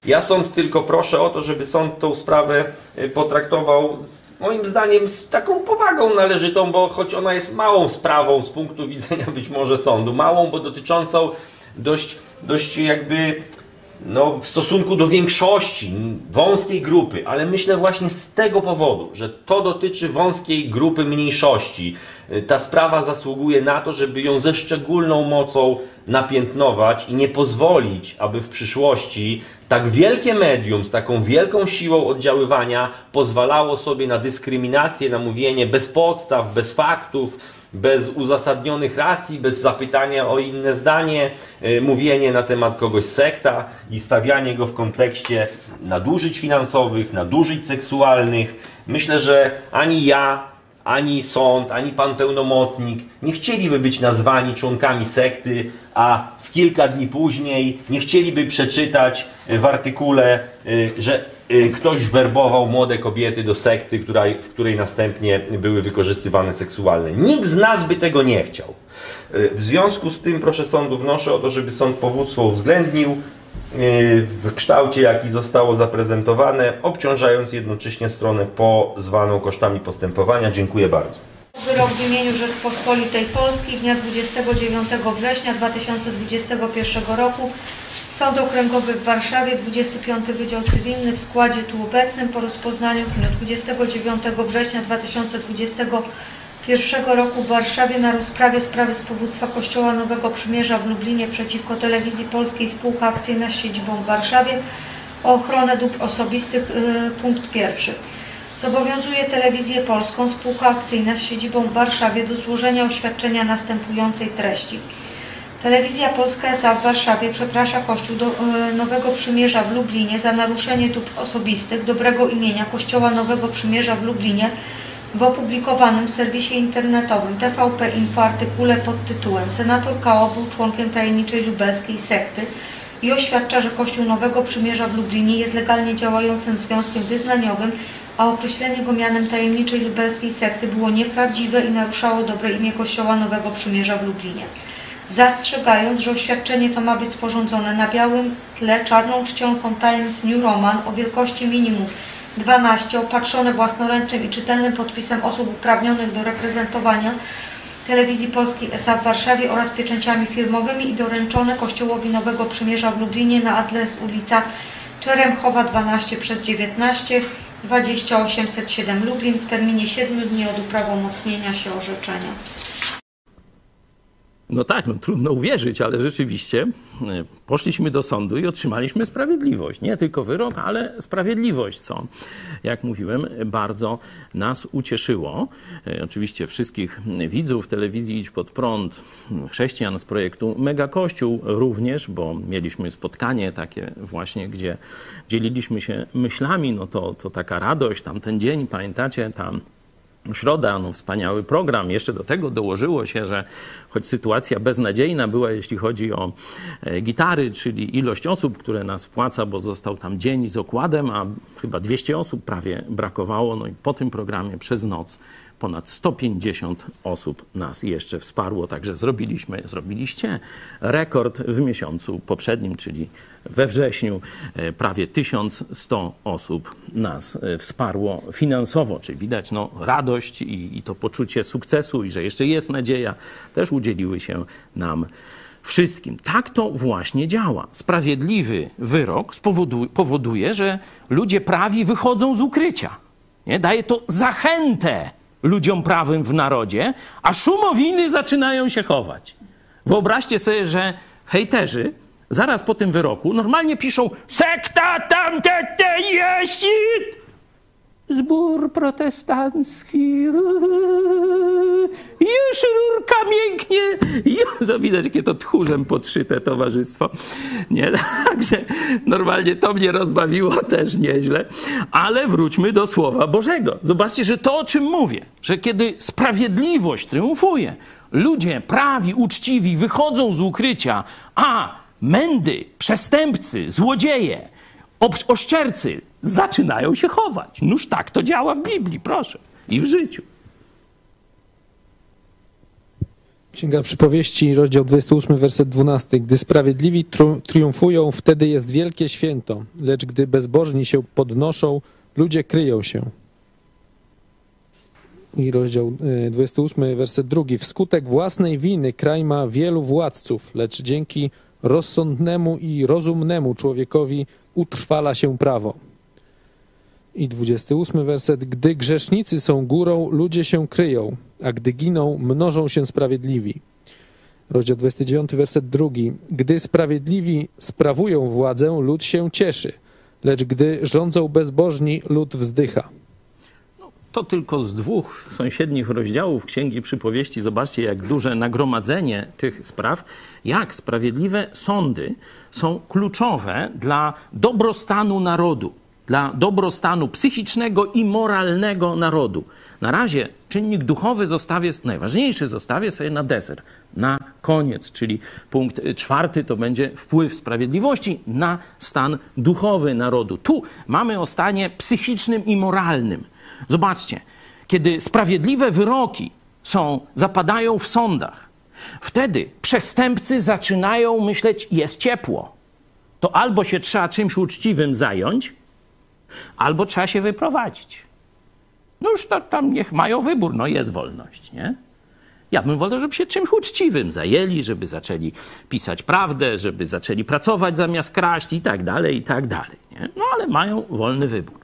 Q: Ja sąd tylko proszę o to, żeby sąd tą sprawę y, potraktował moim zdaniem z taką powagą należytą, bo choć ona jest małą sprawą z punktu widzenia być może sądu, małą, bo dotyczącą dość, dość jakby no, w stosunku do większości, wąskiej grupy, ale myślę właśnie z tego powodu, że to dotyczy wąskiej grupy mniejszości. y, Ta sprawa zasługuje na to, żeby ją ze szczególną mocą napiętnować i nie pozwolić, aby w przyszłości tak wielkie medium z taką wielką siłą oddziaływania pozwalało sobie na dyskryminację, na mówienie bez podstaw, bez faktów, bez uzasadnionych racji, bez zapytania o inne zdanie, y, mówienie na temat kogoś sekta i stawianie go w kontekście nadużyć finansowych, nadużyć seksualnych. Myślę, że ani ja, ani sąd, ani pan pełnomocnik nie chcieliby być nazwani członkami sekty, a w kilka dni później nie chcieliby przeczytać y, w artykule, y, że y, ktoś werbował młode kobiety do sekty, w której następnie były wykorzystywane seksualnie. Nikt z nas by tego nie chciał. W związku z tym, proszę sądu, wnoszę o to, żeby sąd powództwo uwzględnił w kształcie, jaki zostało zaprezentowane, obciążając jednocześnie stronę pozwaną kosztami postępowania. Dziękuję bardzo.
R: Wyrok w imieniu Rzeczpospolitej Polskiej dnia 29 września 2021 roku. Sąd Okręgowy w Warszawie, 25 Wydział Cywilny w składzie tu obecnym po rozpoznaniu w dniu 29 września 2021 roku w Warszawie na rozprawie sprawy z Kościoła Nowego Przymierza w Lublinie przeciwko Telewizji Polskiej Spółka Akcyjna z siedzibą w Warszawie o ochronę dóbr osobistych. y, Punkt pierwszy. Zobowiązuje Telewizję Polską Spółka Akcyjna z siedzibą w Warszawie do złożenia oświadczenia następującej treści. Telewizja Polska S.A. w Warszawie przeprasza Kościół do, e, Nowego Przymierza w Lublinie za naruszenie dóbr osobistych dobrego imienia Kościoła Nowego Przymierza w Lublinie w opublikowanym w serwisie internetowym TVP Info artykule pod tytułem Senator K.O. był członkiem tajemniczej lubelskiej sekty i oświadcza, że Kościół Nowego Przymierza w Lublinie jest legalnie działającym związkiem wyznaniowym, a określenie go mianem tajemniczej lubelskiej sekty było nieprawdziwe i naruszało dobre imię Kościoła Nowego Przymierza w Lublinie. Zastrzegając, że oświadczenie to ma być sporządzone na białym tle czarną czcionką Times New Roman o wielkości minimum 12, opatrzone własnoręcznym i czytelnym podpisem osób uprawnionych do reprezentowania Telewizji Polskiej S.A. w Warszawie oraz pieczęciami firmowymi i doręczone Kościołowi Nowego Przymierza w Lublinie na adres ulica Czeremchowa 12 przez 19 20807 Lublin w terminie 7 dni od uprawomocnienia się orzeczenia.
A: No tak, no trudno uwierzyć, ale rzeczywiście e, poszliśmy do sądu i otrzymaliśmy sprawiedliwość. Nie tylko wyrok, ale sprawiedliwość, co, jak mówiłem, bardzo nas ucieszyło. E, Oczywiście wszystkich widzów telewizji Idź Pod Prąd, chrześcijan z projektu Mega Kościół również, bo mieliśmy spotkanie takie właśnie, gdzie dzieliliśmy się myślami, no to, to taka radość, tam ten dzień, pamiętacie, tam Środa, no wspaniały program. Jeszcze do tego dołożyło się, że choć sytuacja beznadziejna była, jeśli chodzi o e, gitary, czyli ilość osób, które nas wpłaca, bo został tam dzień z okładem, a chyba 200 osób prawie brakowało. No i po tym programie przez noc ponad 150 osób nas jeszcze wsparło, także zrobiliśmy, zrobiliście rekord w miesiącu poprzednim, czyli we wrześniu e, prawie 1100 osób nas e, wsparło finansowo, czyli widać no, radość i, i to poczucie sukcesu i że jeszcze jest nadzieja, też udzieliły się nam wszystkim. Tak to właśnie działa. Sprawiedliwy wyrok spowoduje, powoduje, że ludzie prawi wychodzą z ukrycia. Nie? Daje to zachętę ludziom prawym w narodzie, a szumowiny zaczynają się chować. Wyobraźcie sobie, że hejterzy zaraz po tym wyroku normalnie piszą sekta tam te, jest zbór protestancki. Już rurka mięknie. Już widać jakie to tchórzem podszyte towarzystwo. Nie także normalnie to mnie rozbawiło też nieźle. Ale wróćmy do słowa Bożego. Zobaczcie że to o czym mówię że kiedy sprawiedliwość triumfuje ludzie prawi uczciwi wychodzą z ukrycia a mędy przestępcy złodzieje oszczercy zaczynają się chować. Nuż tak to działa w Biblii, proszę, i w życiu.
S: Księga Przypowieści, rozdział 28, werset 12. Gdy sprawiedliwi triumfują, wtedy jest wielkie święto, lecz gdy bezbożni się podnoszą, ludzie kryją się. I rozdział y, 28, werset 2. Wskutek własnej winy kraj ma wielu władców, lecz dzięki rozsądnemu i rozumnemu człowiekowi utrwala się prawo. I 28 werset. Gdy grzesznicy są górą, ludzie się kryją, a gdy giną, mnożą się sprawiedliwi. Rozdział 29, werset 2. Gdy sprawiedliwi sprawują władzę, lud się cieszy, lecz gdy rządzą bezbożni, lud wzdycha.
A: To tylko z dwóch sąsiednich rozdziałów Księgi Przypowieści. Zobaczcie, jak duże nagromadzenie tych spraw, jak sprawiedliwe sądy są kluczowe dla dobrostanu narodu, dla dobrostanu psychicznego i moralnego narodu. Na razie czynnik duchowy zostawię, najważniejszy zostawię sobie na deser, na koniec, czyli punkt czwarty to będzie wpływ sprawiedliwości na stan duchowy narodu. Tu mamy o stanie psychicznym i moralnym. Zobaczcie, kiedy sprawiedliwe wyroki są, zapadają w sądach, wtedy przestępcy zaczynają myśleć, jest ciepło. To albo się trzeba czymś uczciwym zająć, albo trzeba się wyprowadzić. No już to, tam niech mają wybór, no jest wolność, nie? Ja bym wolał, żeby się czymś uczciwym zajęli, żeby zaczęli pisać prawdę, żeby zaczęli pracować zamiast kraść i tak dalej, i tak dalej. Nie? No ale mają wolny wybór.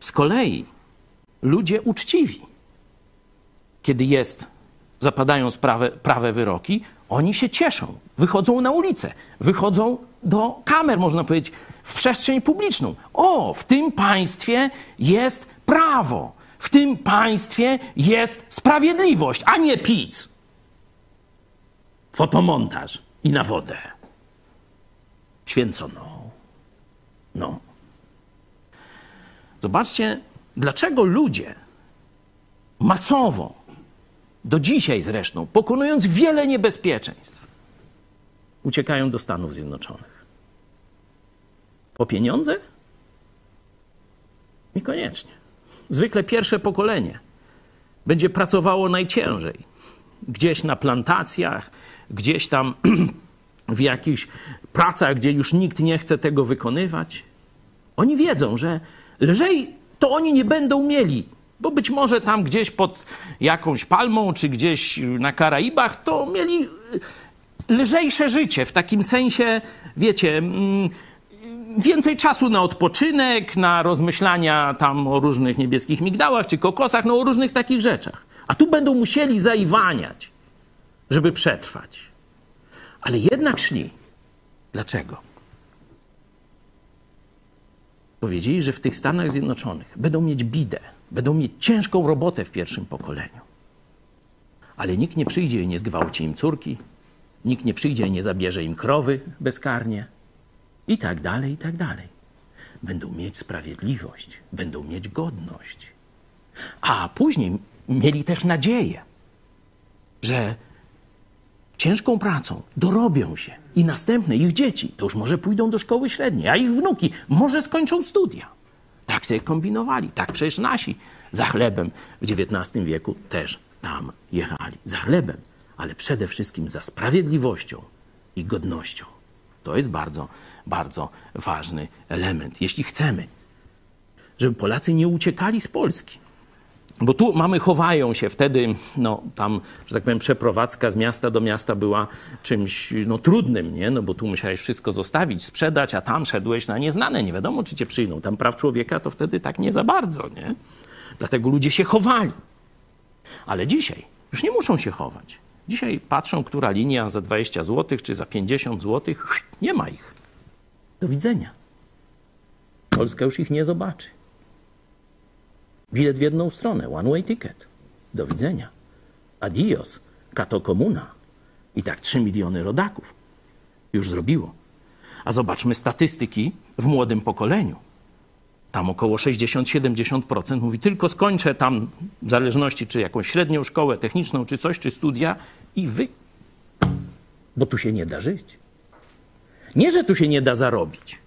A: Z kolei ludzie uczciwi, kiedy jest, zapadają sprawę, prawe wyroki, oni się cieszą, wychodzą na ulicę, wychodzą do kamer, można powiedzieć, w przestrzeń publiczną. O, w tym państwie jest prawo, w tym państwie jest sprawiedliwość, a nie pic. Fotomontaż i na wodę. Święconą. No. Zobaczcie, dlaczego ludzie masowo, do dzisiaj zresztą, pokonując wiele niebezpieczeństw, uciekają do Stanów Zjednoczonych. Po pieniądze? Niekoniecznie. Zwykle pierwsze pokolenie będzie pracowało najciężej. Gdzieś na plantacjach, gdzieś tam w jakichś pracach, gdzie już nikt nie chce tego wykonywać. Oni wiedzą, że lżej to oni nie będą mieli, bo być może tam gdzieś pod jakąś palmą, czy gdzieś na Karaibach, to mieli lżejsze życie, w takim sensie, wiecie, mm, więcej czasu na odpoczynek, na rozmyślania tam o różnych niebieskich migdałach czy kokosach, no o różnych takich rzeczach. A tu będą musieli zaiwaniać. żeby przetrwać. Ale jednak szli. Dlaczego? Powiedzieli, że w tych Stanach Zjednoczonych będą mieć bidę, będą mieć ciężką robotę w pierwszym pokoleniu. Ale nikt nie przyjdzie i nie zgwałci im córki, nikt nie przyjdzie i nie zabierze im krowy bezkarnie, i tak dalej, i tak dalej. Będą mieć sprawiedliwość, będą mieć godność. A później mieli też nadzieję, że ciężką pracą dorobią się i następne ich dzieci to już może pójdą do szkoły średniej, a ich wnuki może skończą studia. Tak sobie kombinowali. Tak przecież nasi za chlebem w XIX wieku też tam jechali. Za chlebem, ale przede wszystkim za sprawiedliwością i godnością. To jest bardzo, bardzo ważny element. Jeśli chcemy, żeby Polacy nie uciekali z Polski, bo tu mamy, chowają się wtedy, no tam, że tak powiem, przeprowadzka z miasta do miasta była czymś no, trudnym, nie? No bo tu musiałeś wszystko zostawić, sprzedać, a tam szedłeś na nieznane, nie wiadomo, czy cię przyjmą. Tam praw człowieka to wtedy tak nie za bardzo, nie? Dlatego ludzie się chowali. Ale dzisiaj już nie muszą się chować. Dzisiaj patrzą, która linia za 20 zł czy za 50 zł, nie ma ich. Do widzenia. Polska już ich nie zobaczy. Bilet w jedną stronę, one way ticket. Do widzenia. Adios, kato komuna. I tak 3 miliony rodaków już zrobiło. A zobaczmy statystyki w młodym pokoleniu. Tam około 60-70% mówi, tylko skończę tam, w zależności czy jakąś średnią szkołę techniczną, czy coś, czy studia i wy. Bo tu się nie da żyć. Nie, że tu się nie da zarobić.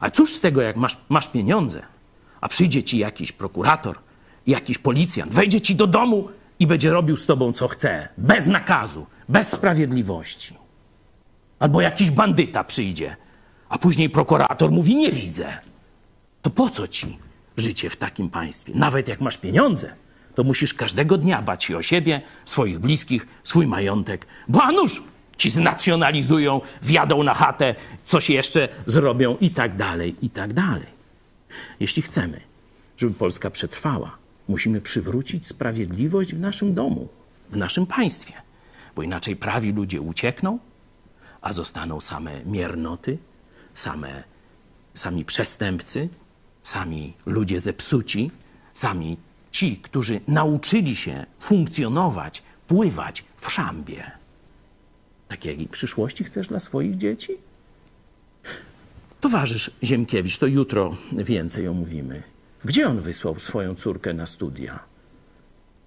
A: A cóż z tego, jak masz, masz pieniądze, a przyjdzie ci jakiś prokurator, jakiś policjant, wejdzie ci do domu i będzie robił z tobą co chce, bez nakazu, bez sprawiedliwości. Albo jakiś bandyta przyjdzie, a później prokurator mówi: Nie widzę. To po co ci życie w takim państwie? Nawet jak masz pieniądze, to musisz każdego dnia bać się o siebie, swoich bliskich, swój majątek, bo a nuż ci znacjonalizują, wjadą na chatę, coś jeszcze zrobią i tak dalej, i tak dalej. Jeśli chcemy, żeby Polska przetrwała, musimy przywrócić sprawiedliwość w naszym domu, w naszym państwie, bo inaczej prawi ludzie uciekną, a zostaną same miernoty, same, sami przestępcy, sami ludzie zepsuci, sami ci, którzy nauczyli się funkcjonować, pływać w szambie. Takiej przyszłości chcesz dla swoich dzieci? Towarzysz Ziemkiewicz, to jutro więcej omówimy. Gdzie on wysłał swoją córkę na studia?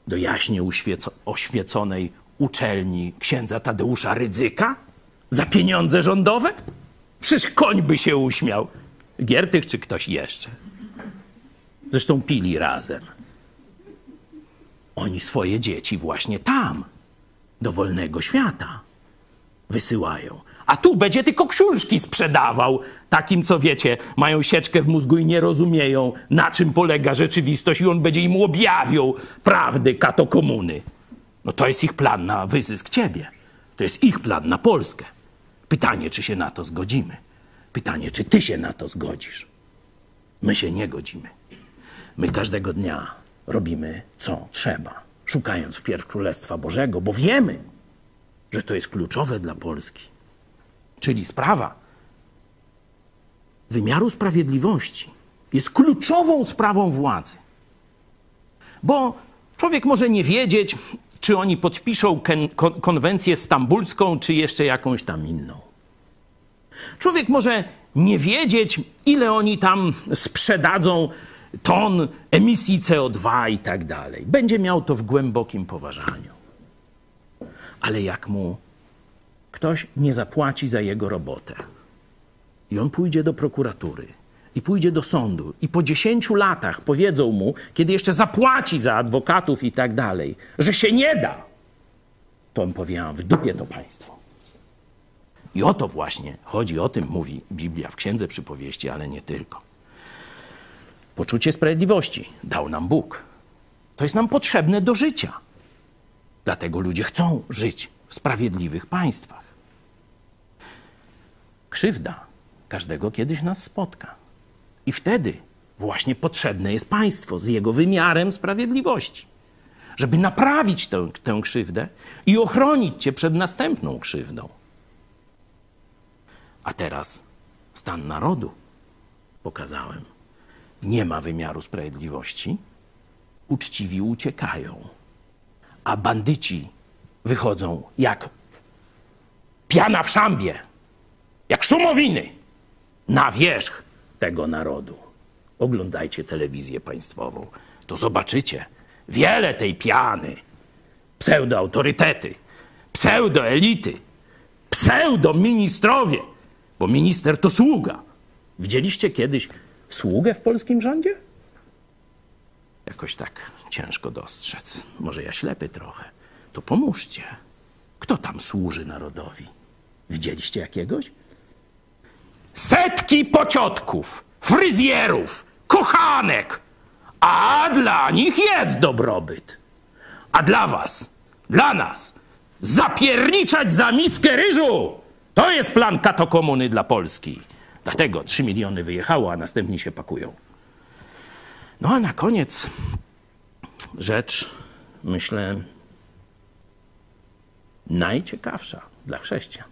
A: Do jaśnie uświeco- oświeconej uczelni księdza Tadeusza Rydzyka? Za pieniądze rządowe? Przecież koń by się uśmiał. Giertych czy ktoś jeszcze. Zresztą pili razem. Oni swoje dzieci właśnie tam, do wolnego świata, wysyłają. A tu będzie tylko książki sprzedawał takim, co wiecie, mają sieczkę w mózgu i nie rozumieją, na czym polega rzeczywistość, i on będzie im objawiał prawdy kato komuny. No to jest ich plan na wyzysk ciebie. To jest ich plan na Polskę. Pytanie, czy się na to zgodzimy. Pytanie, czy ty się na to zgodzisz. My się nie godzimy. My każdego dnia robimy co trzeba, szukając wpierw Królestwa Bożego, bo wiemy, że to jest kluczowe dla Polski. Czyli sprawa wymiaru sprawiedliwości jest kluczową sprawą władzy. Bo człowiek może nie wiedzieć, czy oni podpiszą konwencję stambulską, czy jeszcze jakąś tam inną. Człowiek może nie wiedzieć, ile oni tam sprzedadzą ton emisji CO2 i tak dalej. Będzie miał to w głębokim poważaniu. Ale jak mu ktoś nie zapłaci za jego robotę i on pójdzie do prokuratury i pójdzie do sądu i po 10 latach powiedzą mu, kiedy jeszcze zapłaci za adwokatów i tak dalej, że się nie da, to on powie, w dupie to państwo. I o to właśnie chodzi, o tym mówi Biblia w Księdze Przypowieści, ale nie tylko. Poczucie sprawiedliwości dał nam Bóg. To jest nam potrzebne do życia. Dlatego ludzie chcą żyć w sprawiedliwych państwach. Krzywda każdego kiedyś nas spotka. I wtedy właśnie potrzebne jest państwo z jego wymiarem sprawiedliwości. żeby naprawić tę, tę krzywdę i ochronić cię przed następną krzywdą. A teraz stan narodu pokazałem. Nie ma wymiaru sprawiedliwości, uczciwi uciekają, a bandyci wychodzą jak piana w szambie, jak szumowiny na wierzch tego narodu. Oglądajcie telewizję państwową, to zobaczycie wiele tej piany, pseudoautorytety, pseudoelity, pseudoministrowie, bo minister to sługa. Widzieliście kiedyś sługę w polskim rządzie? Jakoś tak ciężko dostrzec. Może ja ślepy trochę. To pomóżcie. Kto tam służy narodowi? Widzieliście jakiegoś? Setki pociotków, fryzjerów, kochanek, a dla nich jest dobrobyt. A dla was, dla nas, zapierniczać za miskę ryżu! To jest plan katokomuny dla Polski. Dlatego 3 miliony wyjechało, a następni się pakują. No a na koniec rzecz, myślę, najciekawsza dla chrześcijan.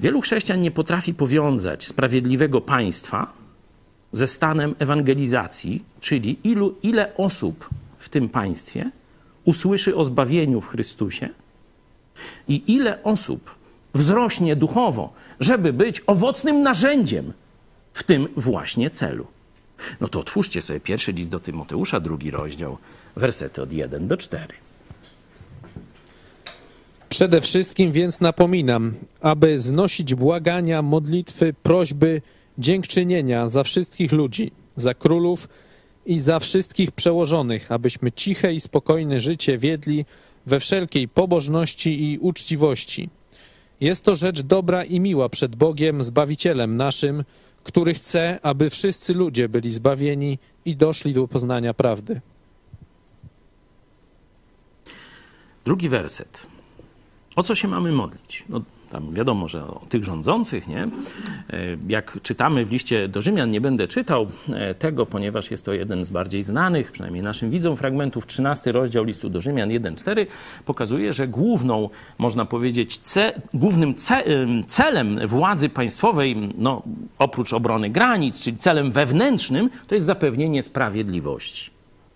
A: Wielu chrześcijan nie potrafi powiązać sprawiedliwego państwa ze stanem ewangelizacji, czyli ilu, ile osób w tym państwie usłyszy o zbawieniu w Chrystusie i ile osób wzrośnie duchowo, żeby być owocnym narzędziem w tym właśnie celu. No to otwórzcie sobie pierwszy list do Tymoteusza, drugi rozdział, wersety od 1 do 4.
S: Przede wszystkim więc napominam, aby znosić błagania, modlitwy, prośby, dziękczynienia za wszystkich ludzi, za królów i za wszystkich przełożonych, abyśmy ciche i spokojne życie wiedli we wszelkiej pobożności i uczciwości. Jest to rzecz dobra i miła przed Bogiem, Zbawicielem naszym, który chce, aby wszyscy ludzie byli zbawieni i doszli do poznania prawdy.
A: Drugi werset. O co się mamy modlić? No, tam wiadomo, że o tych rządzących, nie? E, Jak czytamy w liście do Rzymian, nie będę czytał e, tego, ponieważ jest to jeden z bardziej znanych, przynajmniej naszym widzom, fragmentów. 13 rozdział listu do Rzymian 1.4 pokazuje, że główną, można powiedzieć, ce, głównym ce, celem władzy państwowej, no, oprócz obrony granic, czyli celem wewnętrznym, to jest zapewnienie sprawiedliwości.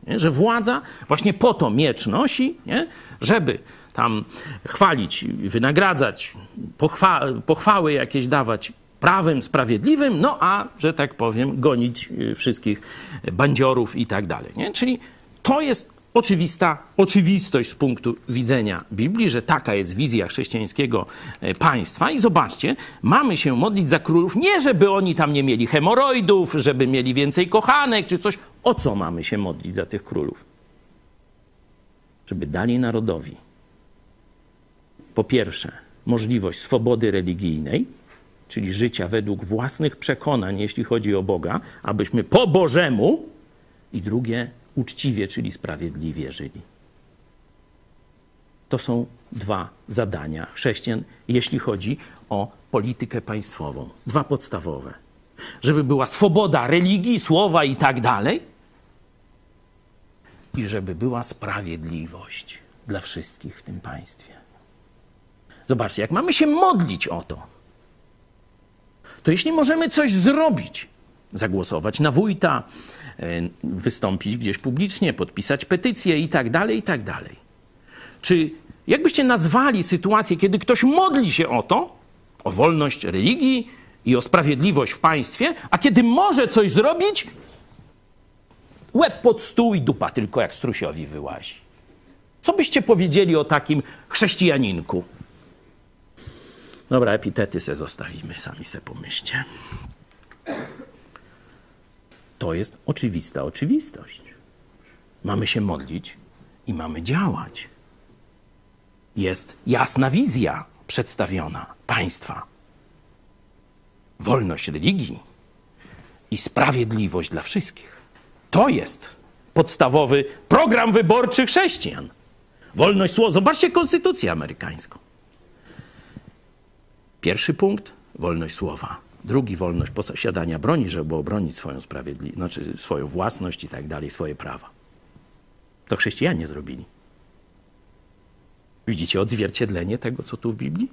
A: Nie? Że władza właśnie po to miecz nosi, nie? żeby tam chwalić, wynagradzać, pochwa pochwały jakieś dawać prawem sprawiedliwym, no a, że tak powiem, gonić y, wszystkich bandziorów i tak dalej. Nie? Czyli to jest oczywista oczywistość z punktu widzenia Biblii, że taka jest wizja chrześcijańskiego e, państwa. I zobaczcie, mamy się modlić za królów, nie żeby oni tam nie mieli hemoroidów, żeby mieli więcej kochanek czy coś. O co mamy się modlić za tych królów? Żeby dali narodowi po pierwsze, możliwość swobody religijnej, czyli życia według własnych przekonań, jeśli chodzi o Boga, abyśmy po Bożemu, i drugie, uczciwie, czyli sprawiedliwie żyli. To są dwa zadania chrześcijan, jeśli chodzi o politykę państwową. Dwa podstawowe. Żeby była swoboda religii, słowa i tak dalej, i żeby była sprawiedliwość dla wszystkich w tym państwie. Zobaczcie, jak mamy się modlić o to, to jeśli możemy coś zrobić, zagłosować na wójta, e, wystąpić gdzieś publicznie, podpisać petycję i tak dalej, i tak dalej. Czy jakbyście nazwali sytuację, kiedy ktoś modli się o to, o wolność religii i o sprawiedliwość w państwie, a kiedy może coś zrobić, łeb pod stół i dupa tylko jak strusiowi wyłazi. Co byście powiedzieli o takim chrześcijaninku? Dobra, epitety se zostawimy, sami se pomyślcie. To jest oczywista oczywistość. Mamy się modlić i mamy działać. Jest jasna wizja przedstawiona państwa. Wolność religii i sprawiedliwość dla wszystkich. To jest podstawowy program wyborczy chrześcijan. Wolność słowa. Zobaczcie konstytucję amerykańską. Pierwszy punkt wolność słowa. Drugi wolność posiadania broni, żeby obronić swoją sprawiedliwość, znaczy swoją własność i tak dalej, swoje prawa. To chrześcijanie zrobili. Widzicie odzwierciedlenie tego, co tu w Biblii?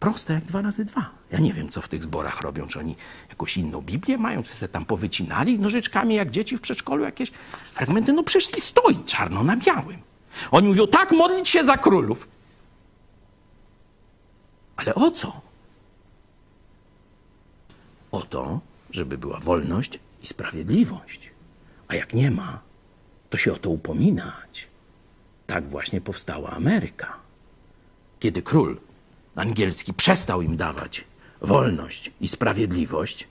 A: Proste jak dwa razy dwa. Ja nie wiem, co w tych zborach robią. Czy oni jakąś inną Biblię mają, czy se tam powycinali nożyczkami, jak dzieci w przedszkolu jakieś fragmenty. No przyszli, stoi czarno na białym. Oni mówią, tak, modlić się za królów. Ale o co? O to, żeby była wolność i sprawiedliwość. A jak nie ma, to się o to upominać. Tak właśnie powstała Ameryka. Kiedy król angielski przestał im dawać wolność i sprawiedliwość,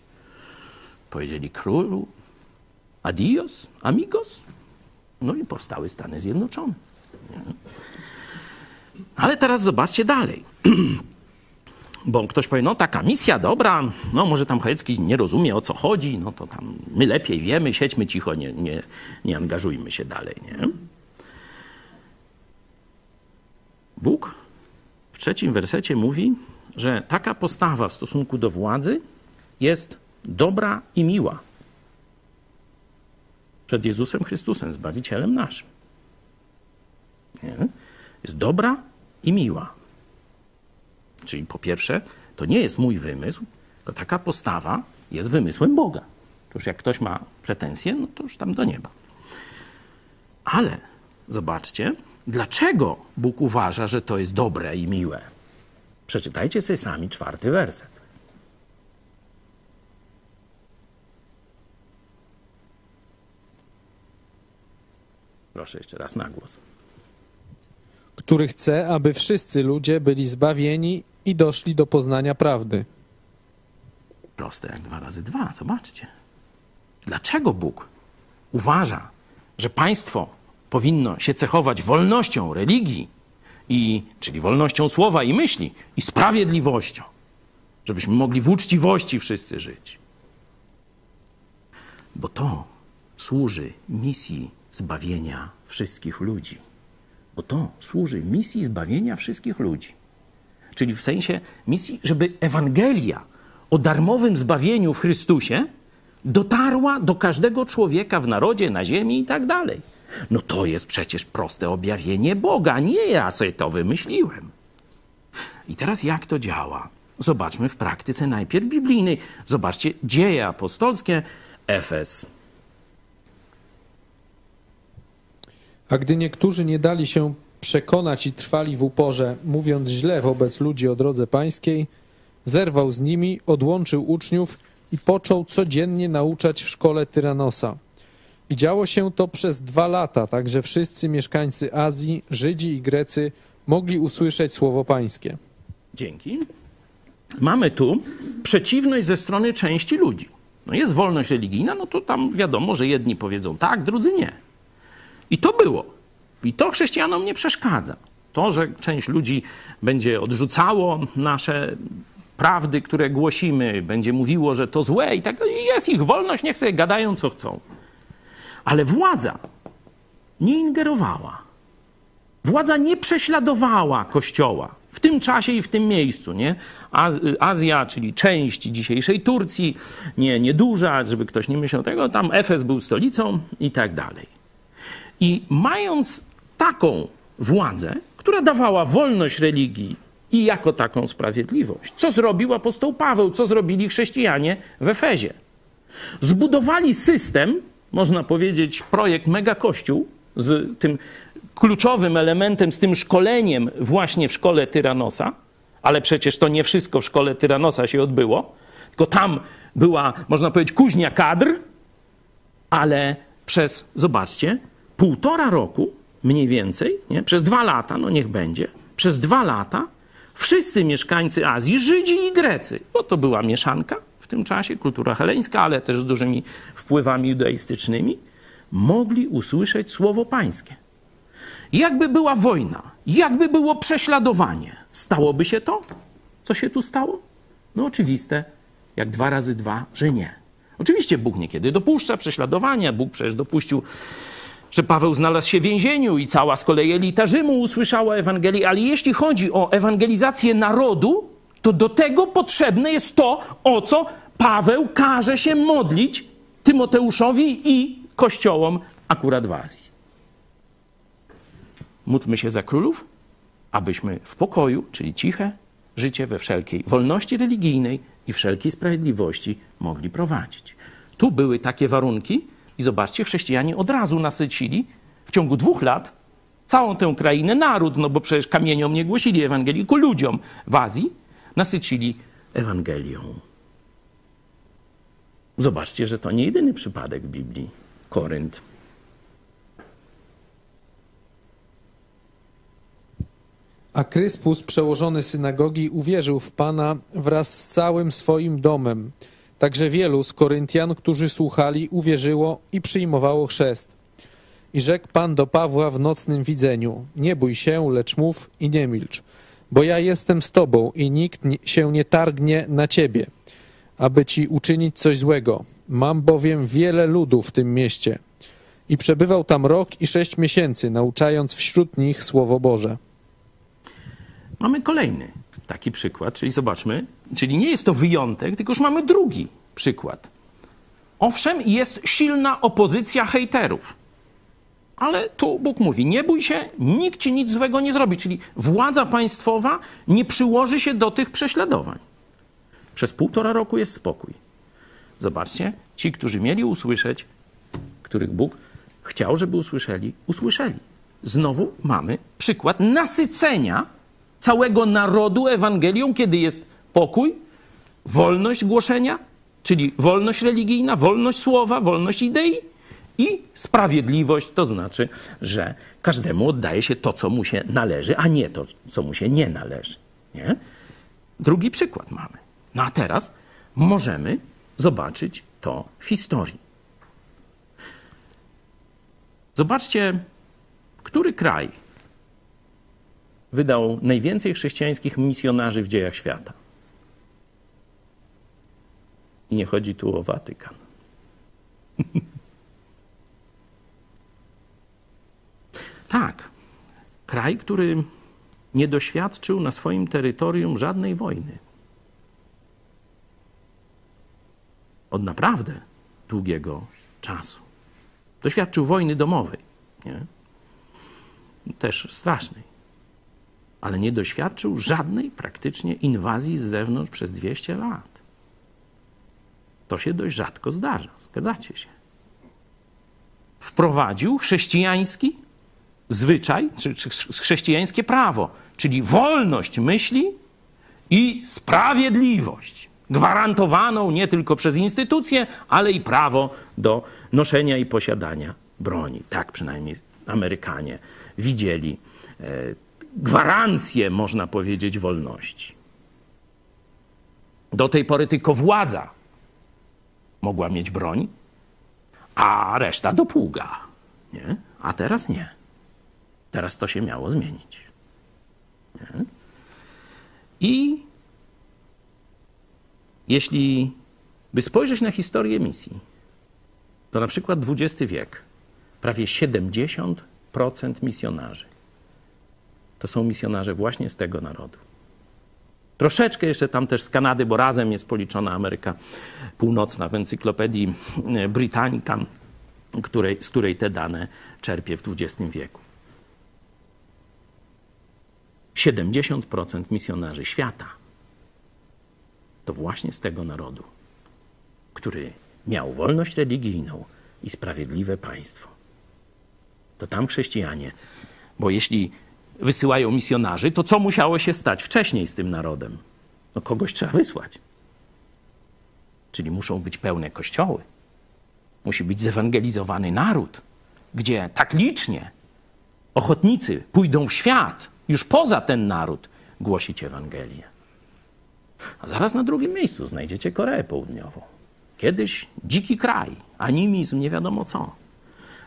A: powiedzieli królu adios, amigos. No i powstały Stany Zjednoczone. Ale teraz zobaczcie dalej. Bo ktoś powie, no taka misja dobra, no może tam Chojecki nie rozumie o co chodzi, no to tam my lepiej wiemy, siedźmy cicho, nie, nie, nie angażujmy się dalej, nie? Bóg w trzecim wersecie mówi, że taka postawa w stosunku do władzy jest dobra i miła przed Jezusem Chrystusem, Zbawicielem naszym. Nie? Jest dobra i miła. Czyli po pierwsze, to nie jest mój wymysł, to taka postawa jest wymysłem Boga. To już jak ktoś ma pretensje, no to już tam do nieba. Ale zobaczcie, dlaczego Bóg uważa, że to jest dobre i miłe. Przeczytajcie sobie sami czwarty werset. Proszę jeszcze raz na głos.
S: który chce, aby wszyscy ludzie byli zbawieni i doszli do poznania prawdy.
A: Proste jak dwa razy dwa, zobaczcie. Dlaczego Bóg uważa, że państwo powinno się cechować wolnością religii, i, czyli wolnością słowa i myśli, i sprawiedliwością, żebyśmy mogli w uczciwości wszyscy żyć? Bo to służy misji zbawienia wszystkich ludzi. Bo to służy misji zbawienia wszystkich ludzi. Czyli w sensie misji, żeby Ewangelia o darmowym zbawieniu w Chrystusie dotarła do każdego człowieka w narodzie, na ziemi i tak dalej. No to jest przecież proste objawienie Boga, nie ja sobie to wymyśliłem. I teraz jak to działa? Zobaczmy w praktyce najpierw biblijnej. Zobaczcie dzieje apostolskie, Efes.
S: A gdy niektórzy nie dali się przekonać i trwali w uporze, mówiąc źle wobec ludzi o drodze pańskiej, zerwał z nimi, odłączył uczniów i począł codziennie nauczać w szkole Tyranosa. I działo się to przez dwa lata, tak że wszyscy mieszkańcy Azji, Żydzi i Grecy mogli usłyszeć słowo pańskie.
A: Dzięki. Mamy tu przeciwność ze strony części ludzi. No jest wolność religijna, no to tam wiadomo, że jedni powiedzą tak, drudzy nie. I to było. I to chrześcijanom nie przeszkadza. To, że część ludzi będzie odrzucało nasze prawdy, które głosimy, będzie mówiło, że to złe i tak dalej. Jest ich wolność, niech sobie gadają co chcą. Ale władza nie ingerowała. Władza nie prześladowała Kościoła w tym czasie i w tym miejscu. Nie? Azja, czyli część dzisiejszej Turcji, nie, nieduża, żeby ktoś nie myślał tego, tam Efes był stolicą i tak dalej. I mając taką władzę, która dawała wolność religii i jako taką sprawiedliwość, co zrobił apostoł Paweł, co zrobili chrześcijanie w Efezie? Zbudowali system, można powiedzieć, projekt mega kościół z tym kluczowym elementem, z tym szkoleniem właśnie w szkole Tyranosa, ale przecież to nie wszystko w szkole Tyranosa się odbyło, tylko tam była, można powiedzieć, kuźnia kadr, ale przez, zobaczcie, półtora roku mniej więcej, nie? przez dwa lata, no niech będzie, przez dwa lata wszyscy mieszkańcy Azji, Żydzi i Grecy, bo to była mieszanka w tym czasie, kultura heleńska, ale też z dużymi wpływami judaistycznymi, mogli usłyszeć słowo pańskie. Jakby była wojna, jakby było prześladowanie, stałoby się to, co się tu stało? No oczywiste, jak dwa razy dwa, że nie. Oczywiście Bóg niekiedy dopuszcza prześladowania, Bóg przecież dopuścił że Paweł znalazł się w więzieniu i cała z kolei elita Rzymu usłyszała Ewangelię, ale jeśli chodzi o ewangelizację narodu, to do tego potrzebne jest to, o co Paweł każe się modlić Tymoteuszowi i kościołom akurat w Azji. módlmy się za królów, abyśmy w pokoju, czyli ciche życie we wszelkiej wolności religijnej i wszelkiej sprawiedliwości mogli prowadzić. Tu były takie warunki i zobaczcie, chrześcijanie od razu nasycili w ciągu dwóch lat całą tę krainę, naród, no bo przecież kamieniom nie głosili Ewangelii, tylko ludziom w Azji nasycili Ewangelią. Zobaczcie, że to nie jedyny przypadek w Biblii. Korynt.
S: A Kryspus, przełożony synagogi, uwierzył w Pana wraz z całym swoim domem. Także wielu z Koryntian, którzy słuchali, uwierzyło i przyjmowało chrzest. I rzekł Pan do Pawła w nocnym widzeniu: Nie bój się, lecz mów i nie milcz, bo ja jestem z Tobą i nikt się nie targnie na Ciebie, aby Ci uczynić coś złego. Mam bowiem wiele ludu w tym mieście. I przebywał tam rok i sześć miesięcy, nauczając wśród nich Słowo Boże.
A: Mamy kolejny taki przykład, czyli zobaczmy, czyli nie jest to wyjątek, tylko już mamy drugi przykład. Owszem, jest silna opozycja hejterów. Ale tu Bóg mówi: nie bój się, nikt ci nic złego nie zrobi. Czyli władza państwowa nie przyłoży się do tych prześladowań. Przez półtora roku jest spokój. Zobaczcie, ci, którzy mieli usłyszeć, których Bóg chciał, żeby usłyszeli, usłyszeli. Znowu mamy przykład nasycenia całego narodu Ewangelią, kiedy jest pokój, wolność głoszenia, czyli wolność religijna, wolność słowa, wolność idei i sprawiedliwość, to znaczy, że każdemu oddaje się to, co mu się należy, a nie to, co mu się nie należy. Nie? Drugi przykład mamy. No a teraz możemy zobaczyć to w historii. Zobaczcie, który kraj wydał najwięcej chrześcijańskich misjonarzy w dziejach świata. I nie chodzi tu o Watykan. tak, kraj, który nie doświadczył na swoim terytorium żadnej wojny. Od naprawdę długiego czasu. Doświadczył wojny domowej, nie? też strasznej, ale nie doświadczył żadnej praktycznie inwazji z zewnątrz przez 200 lat. To się dość rzadko zdarza, zgadzacie się. Wprowadził chrześcijański zwyczaj, czy, czy chrześcijańskie prawo, czyli wolność myśli i sprawiedliwość, gwarantowaną nie tylko przez instytucje, ale i prawo do noszenia i posiadania broni. Tak przynajmniej Amerykanie widzieli e, gwarancję, można powiedzieć, wolności. Do tej pory tylko władza mogła mieć broń, a reszta do pługa. Nie? A teraz nie. Teraz to się miało zmienić. Nie? I jeśli by spojrzeć na historię misji, to na przykład XX wiek, prawie 70% misjonarzy to są misjonarze właśnie z tego narodu. Troszeczkę jeszcze tam też z Kanady, bo razem jest policzona Ameryka Północna w encyklopedii Britannica, której, z której te dane czerpie w XX wieku. 70% misjonarzy świata to właśnie z tego narodu, który miał wolność religijną i sprawiedliwe państwo. To tam chrześcijanie, bo jeśli wysyłają misjonarzy, to co musiało się stać wcześniej z tym narodem? No kogoś trzeba wysłać. Czyli muszą być pełne kościoły. Musi być zewangelizowany naród, gdzie tak licznie ochotnicy pójdą w świat, już poza ten naród, głosić Ewangelię. A zaraz na drugim miejscu znajdziecie Koreę Południową. Kiedyś dziki kraj, animizm, nie wiadomo co.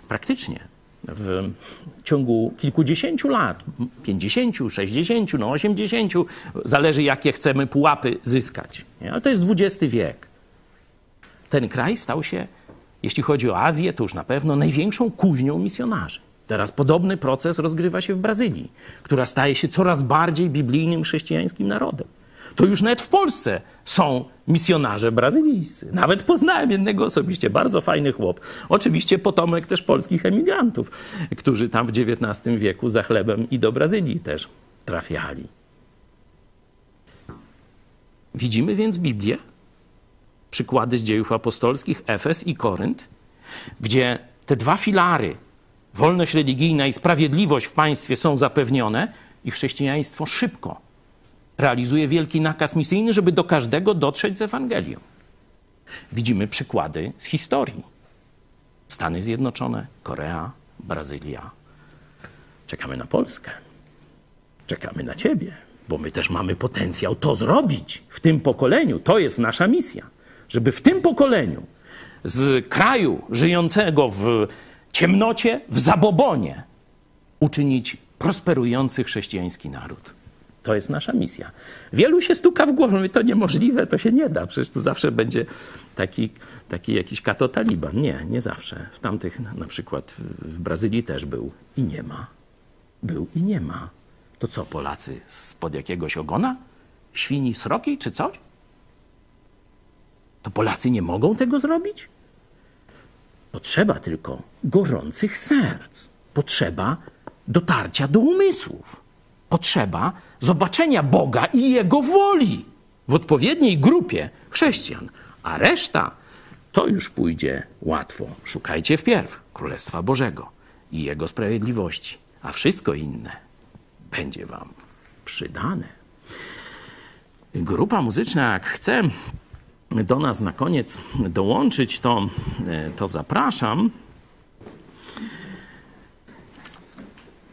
A: Praktycznie w ciągu kilkudziesięciu lat, 50, 60, no 80, zależy jakie chcemy pułapy zyskać. Nie? Ale to jest XX wiek. Ten kraj stał się, jeśli chodzi o Azję, to już na pewno największą kuźnią misjonarzy. Teraz podobny proces rozgrywa się w Brazylii, która staje się coraz bardziej biblijnym chrześcijańskim narodem. To już nawet w Polsce są misjonarze brazylijscy. Nawet poznałem jednego osobiście, bardzo fajny chłop. Oczywiście potomek też polskich emigrantów, którzy tam w XIX wieku za chlebem i do Brazylii też trafiali. Widzimy więc Biblię, przykłady z dziejów apostolskich, Efes i Korynt, gdzie te dwa filary, wolność religijna i sprawiedliwość w państwie są zapewnione i chrześcijaństwo szybko realizuje wielki nakaz misyjny, żeby do każdego dotrzeć z Ewangelią. Widzimy przykłady z historii. Stany Zjednoczone, Korea, Brazylia. Czekamy na Polskę. Czekamy na Ciebie, bo my też mamy potencjał to zrobić w tym pokoleniu. To jest nasza misja, żeby w tym pokoleniu z kraju żyjącego w ciemnocie, w zabobonie uczynić prosperujący chrześcijański naród. To jest nasza misja. Wielu się stuka w głowę, mówi, to niemożliwe, to się nie da. Przecież tu zawsze będzie taki, taki jakiś katotaliban. Nie, nie zawsze. W tamtych, na przykład w Brazylii też był i nie ma. Był i nie ma. To co, Polacy spod jakiegoś ogona? Świni sroki czy coś? To Polacy nie mogą tego zrobić? Potrzeba tylko gorących serc. Potrzeba dotarcia do umysłów. Potrzeba zobaczenia Boga i Jego woli w odpowiedniej grupie chrześcijan, a reszta to już pójdzie łatwo. Szukajcie wpierw Królestwa Bożego i Jego sprawiedliwości, a wszystko inne będzie Wam przydane. Grupa muzyczna, jak chce do nas na koniec dołączyć, to, to zapraszam.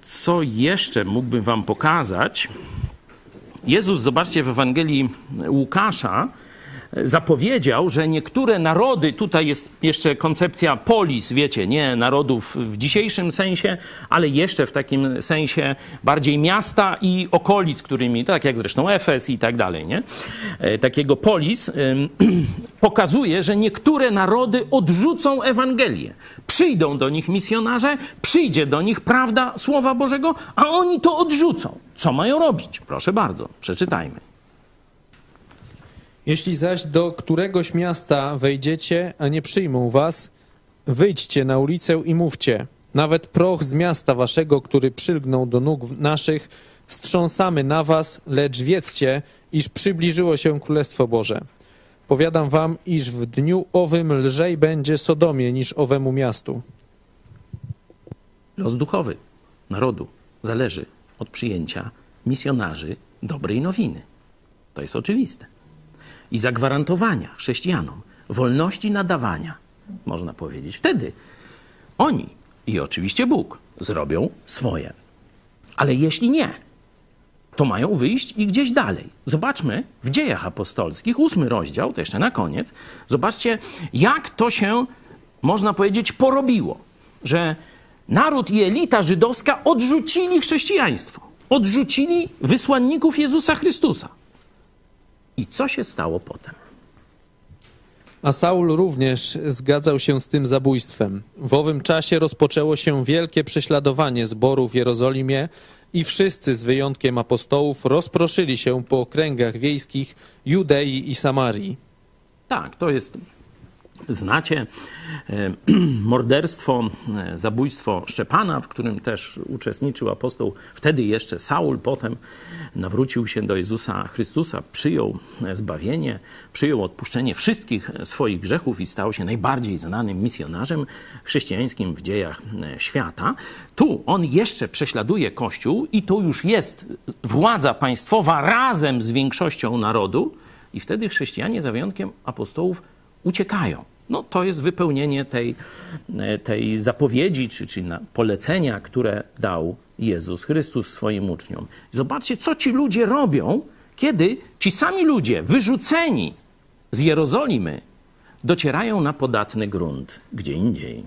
A: Co jeszcze mógłbym Wam pokazać? Jezus, zobaczcie w Ewangelii Łukasza, zapowiedział, że niektóre narody, tutaj jest jeszcze koncepcja polis, wiecie, nie narodów w dzisiejszym sensie, ale jeszcze w takim sensie bardziej miasta i okolic, którymi, tak jak zresztą Efes i tak dalej, nie? Takiego polis pokazuje, że niektóre narody odrzucą Ewangelię. Przyjdą do nich misjonarze, przyjdzie do nich prawda Słowa Bożego, a oni to odrzucą. Co mają robić? Proszę bardzo, przeczytajmy.
S: Jeśli zaś do któregoś miasta wejdziecie, a nie przyjmą was, wyjdźcie na ulicę i mówcie. Nawet proch z miasta waszego, który przylgnął do nóg naszych, strząsamy na was, lecz wiedzcie, iż przybliżyło się Królestwo Boże. Powiadam wam, iż w dniu owym lżej będzie Sodomie niż owemu miastu.
A: Los duchowy narodu zależy od przyjęcia misjonarzy dobrej nowiny. To jest oczywiste i zagwarantowania chrześcijanom wolności nadawania, można powiedzieć. Wtedy oni i oczywiście Bóg zrobią swoje. Ale jeśli nie, to mają wyjść i gdzieś dalej. Zobaczmy w dziejach apostolskich, ósmy rozdział, to jeszcze na koniec. Zobaczcie, jak to się, można powiedzieć, porobiło, że naród i elita żydowska odrzucili chrześcijaństwo, odrzucili wysłanników Jezusa Chrystusa. I co się stało potem?
S: A Saul również zgadzał się z tym zabójstwem. W owym czasie rozpoczęło się wielkie prześladowanie zboru w Jerozolimie i wszyscy z wyjątkiem apostołów rozproszyli się po okręgach wiejskich Judei i Samarii.
A: Tak, to jest znacie morderstwo, zabójstwo Szczepana, w którym też uczestniczył apostoł, wtedy jeszcze Saul, potem nawrócił się do Jezusa Chrystusa, przyjął zbawienie, przyjął odpuszczenie wszystkich swoich grzechów i stał się najbardziej znanym misjonarzem chrześcijańskim w dziejach świata. Tu on jeszcze prześladuje Kościół i to już jest władza państwowa razem z większością narodu i wtedy chrześcijanie za wyjątkiem apostołów uciekają. No, to jest wypełnienie tej, tej zapowiedzi czy, czy polecenia, które dał Jezus Chrystus swoim uczniom. Zobaczcie, co ci ludzie robią, kiedy ci sami ludzie, wyrzuceni z Jerozolimy, docierają na podatny grunt gdzie indziej.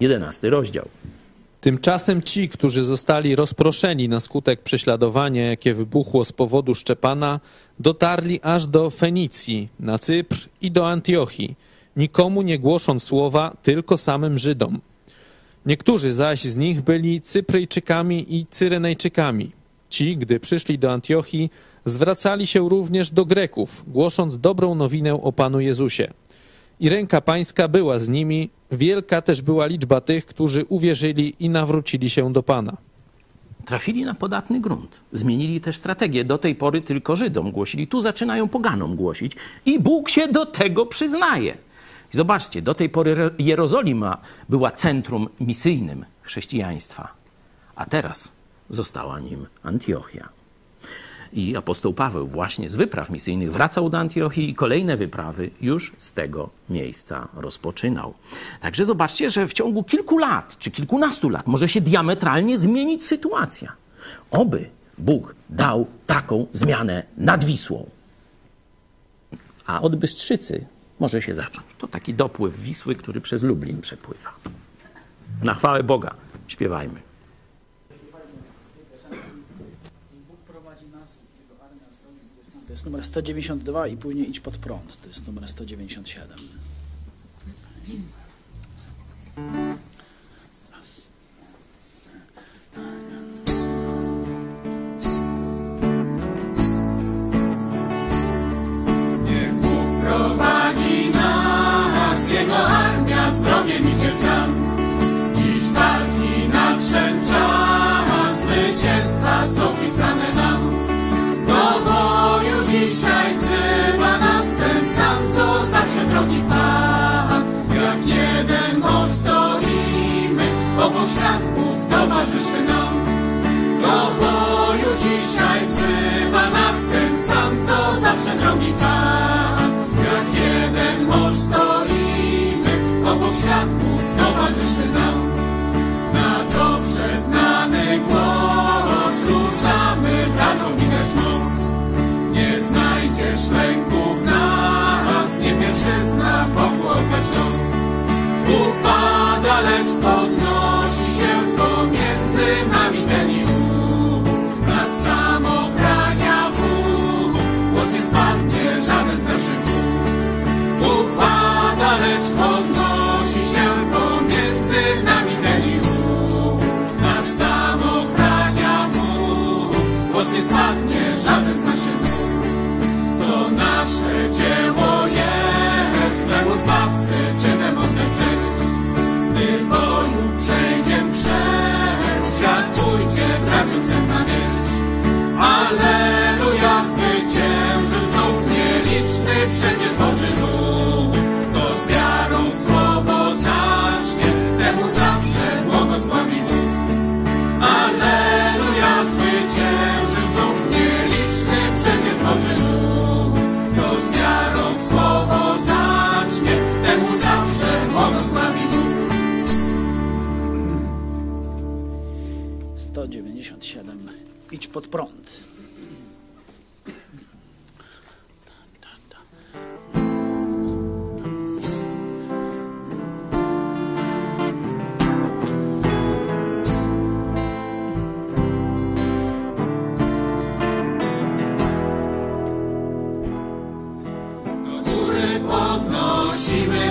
A: Jedenasty rozdział.
S: Tymczasem ci, którzy zostali rozproszeni na skutek prześladowania, jakie wybuchło z powodu Szczepana, dotarli aż do Fenicji, na Cypr i do Antiochii, nikomu nie głosząc słowa, tylko samym Żydom. Niektórzy zaś z nich byli Cypryjczykami i Cyrenejczykami. Ci, gdy przyszli do Antiochii, zwracali się również do Greków, głosząc dobrą nowinę o Panu Jezusie. I ręka Pańska była z nimi, wielka też była liczba tych, którzy uwierzyli i nawrócili się do Pana.
A: Trafili na podatny grunt. Zmienili też strategię. Do tej pory tylko Żydom głosili. Tu zaczynają poganom głosić. I Bóg się do tego przyznaje. I zobaczcie, do tej pory Jerozolima była centrum misyjnym chrześcijaństwa. A teraz została nim Antiochia. I apostoł Paweł właśnie z wypraw misyjnych wracał do Antiochii i kolejne wyprawy już z tego miejsca rozpoczynał. Także zobaczcie, że w ciągu kilku lat, czy kilkunastu lat może się diametralnie zmienić sytuacja. Oby Bóg dał taką zmianę nad Wisłą. A od Bystrzycy może się zacząć. To taki dopływ Wisły, który przez Lublin przepływa. Na chwałę Boga śpiewajmy.
C: Bóg prowadzi nas, Jego armia spełni To jest numer 192 i później idź pod prąd. To jest numer 197. Raz.
B: Niech prowadzi nas, Jego armia. Dziś walki nadszedł czas, zwycięstwa są pisane nam. Dzisiaj wzywa nas ten sam, co zawsze drogi Pan. Jak jeden mąż stoimy, obok świadków towarzyszy nam. Do boju dzisiaj wzywa nas ten sam, co zawsze drogi Pan. Jak jeden mąż stoimy, obok świadków towarzyszy nam. Na dobrze znany głos nas, nie Alleluja, zwyciężył znów nieliczny przecież Boży lud. To z wiarą słowo zacznie, temu zawsze błogosławi Bóg. Alleluja, zwyciężył znów nieliczny przecież Boży lud. To z wiarą słowo zacznie, temu zawsze błogosławi Bóg.
C: 197. Idź pod prąd.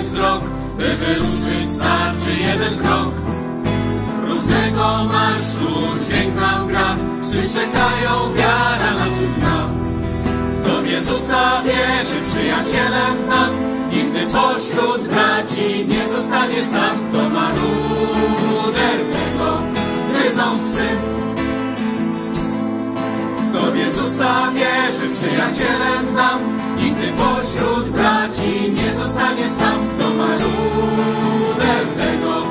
B: Wzrok, by wyruszyć starczy jeden krok. Równego marszu dźwięk nam gra, psy czekają, wiara nam. Kto w Jezusa wierzy, przyjacielem nam, nigdy pośród braci nie zostanie sam. Kto ma ruder, tego gryzą psy. Kto w Jezusa wierzy, przyjacielem nam, pośród braci nie zostanie sam. Kto ma ruder, tego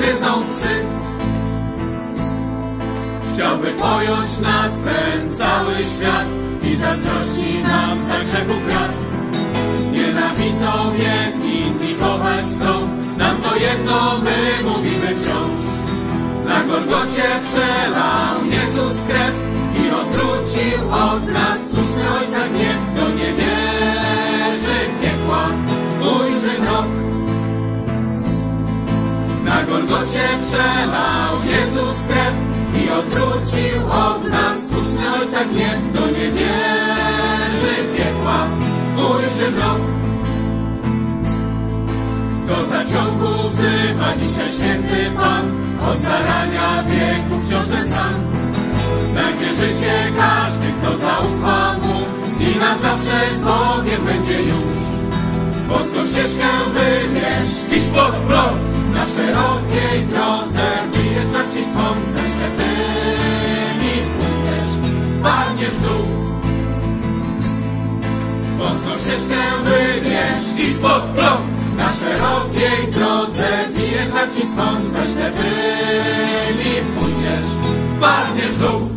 B: gryzą psy. Chciałby pojąć nas ten cały świat i zazdrości nam za grzechu krat. Nienawidzą jedni, inni kochać chcą, nam to jedno my mówimy wciąż. Na Golgocie przelał Jezus krew i odwrócił od nas słuszny Ojca gniew. Kto nie wierzy w piekła, ujrzy mrok. Na Golgocie przelał Jezus krew i odwrócił od nas słuszny Ojca gniew. Kto nie wierzy w piekła, ujrzy mrok. Kto zaciągu wzywa dzisiaj święty Pan, od zarania wieków wciąż ten sam. Znajdziesz życie każdy, kto zaufa mu i na zawsze z Bogiem będzie już. Boską ścieżkę wybierz, idź pod blok, na szerokiej drodze bije czar ci słońce, ślepymi pójdziesz, padniesz w dół. Boską ścieżkę wybierz, idź pod blok, na szerokiej drodze bije czar ci słońce, ślepymi pójdziesz, padniesz w dół.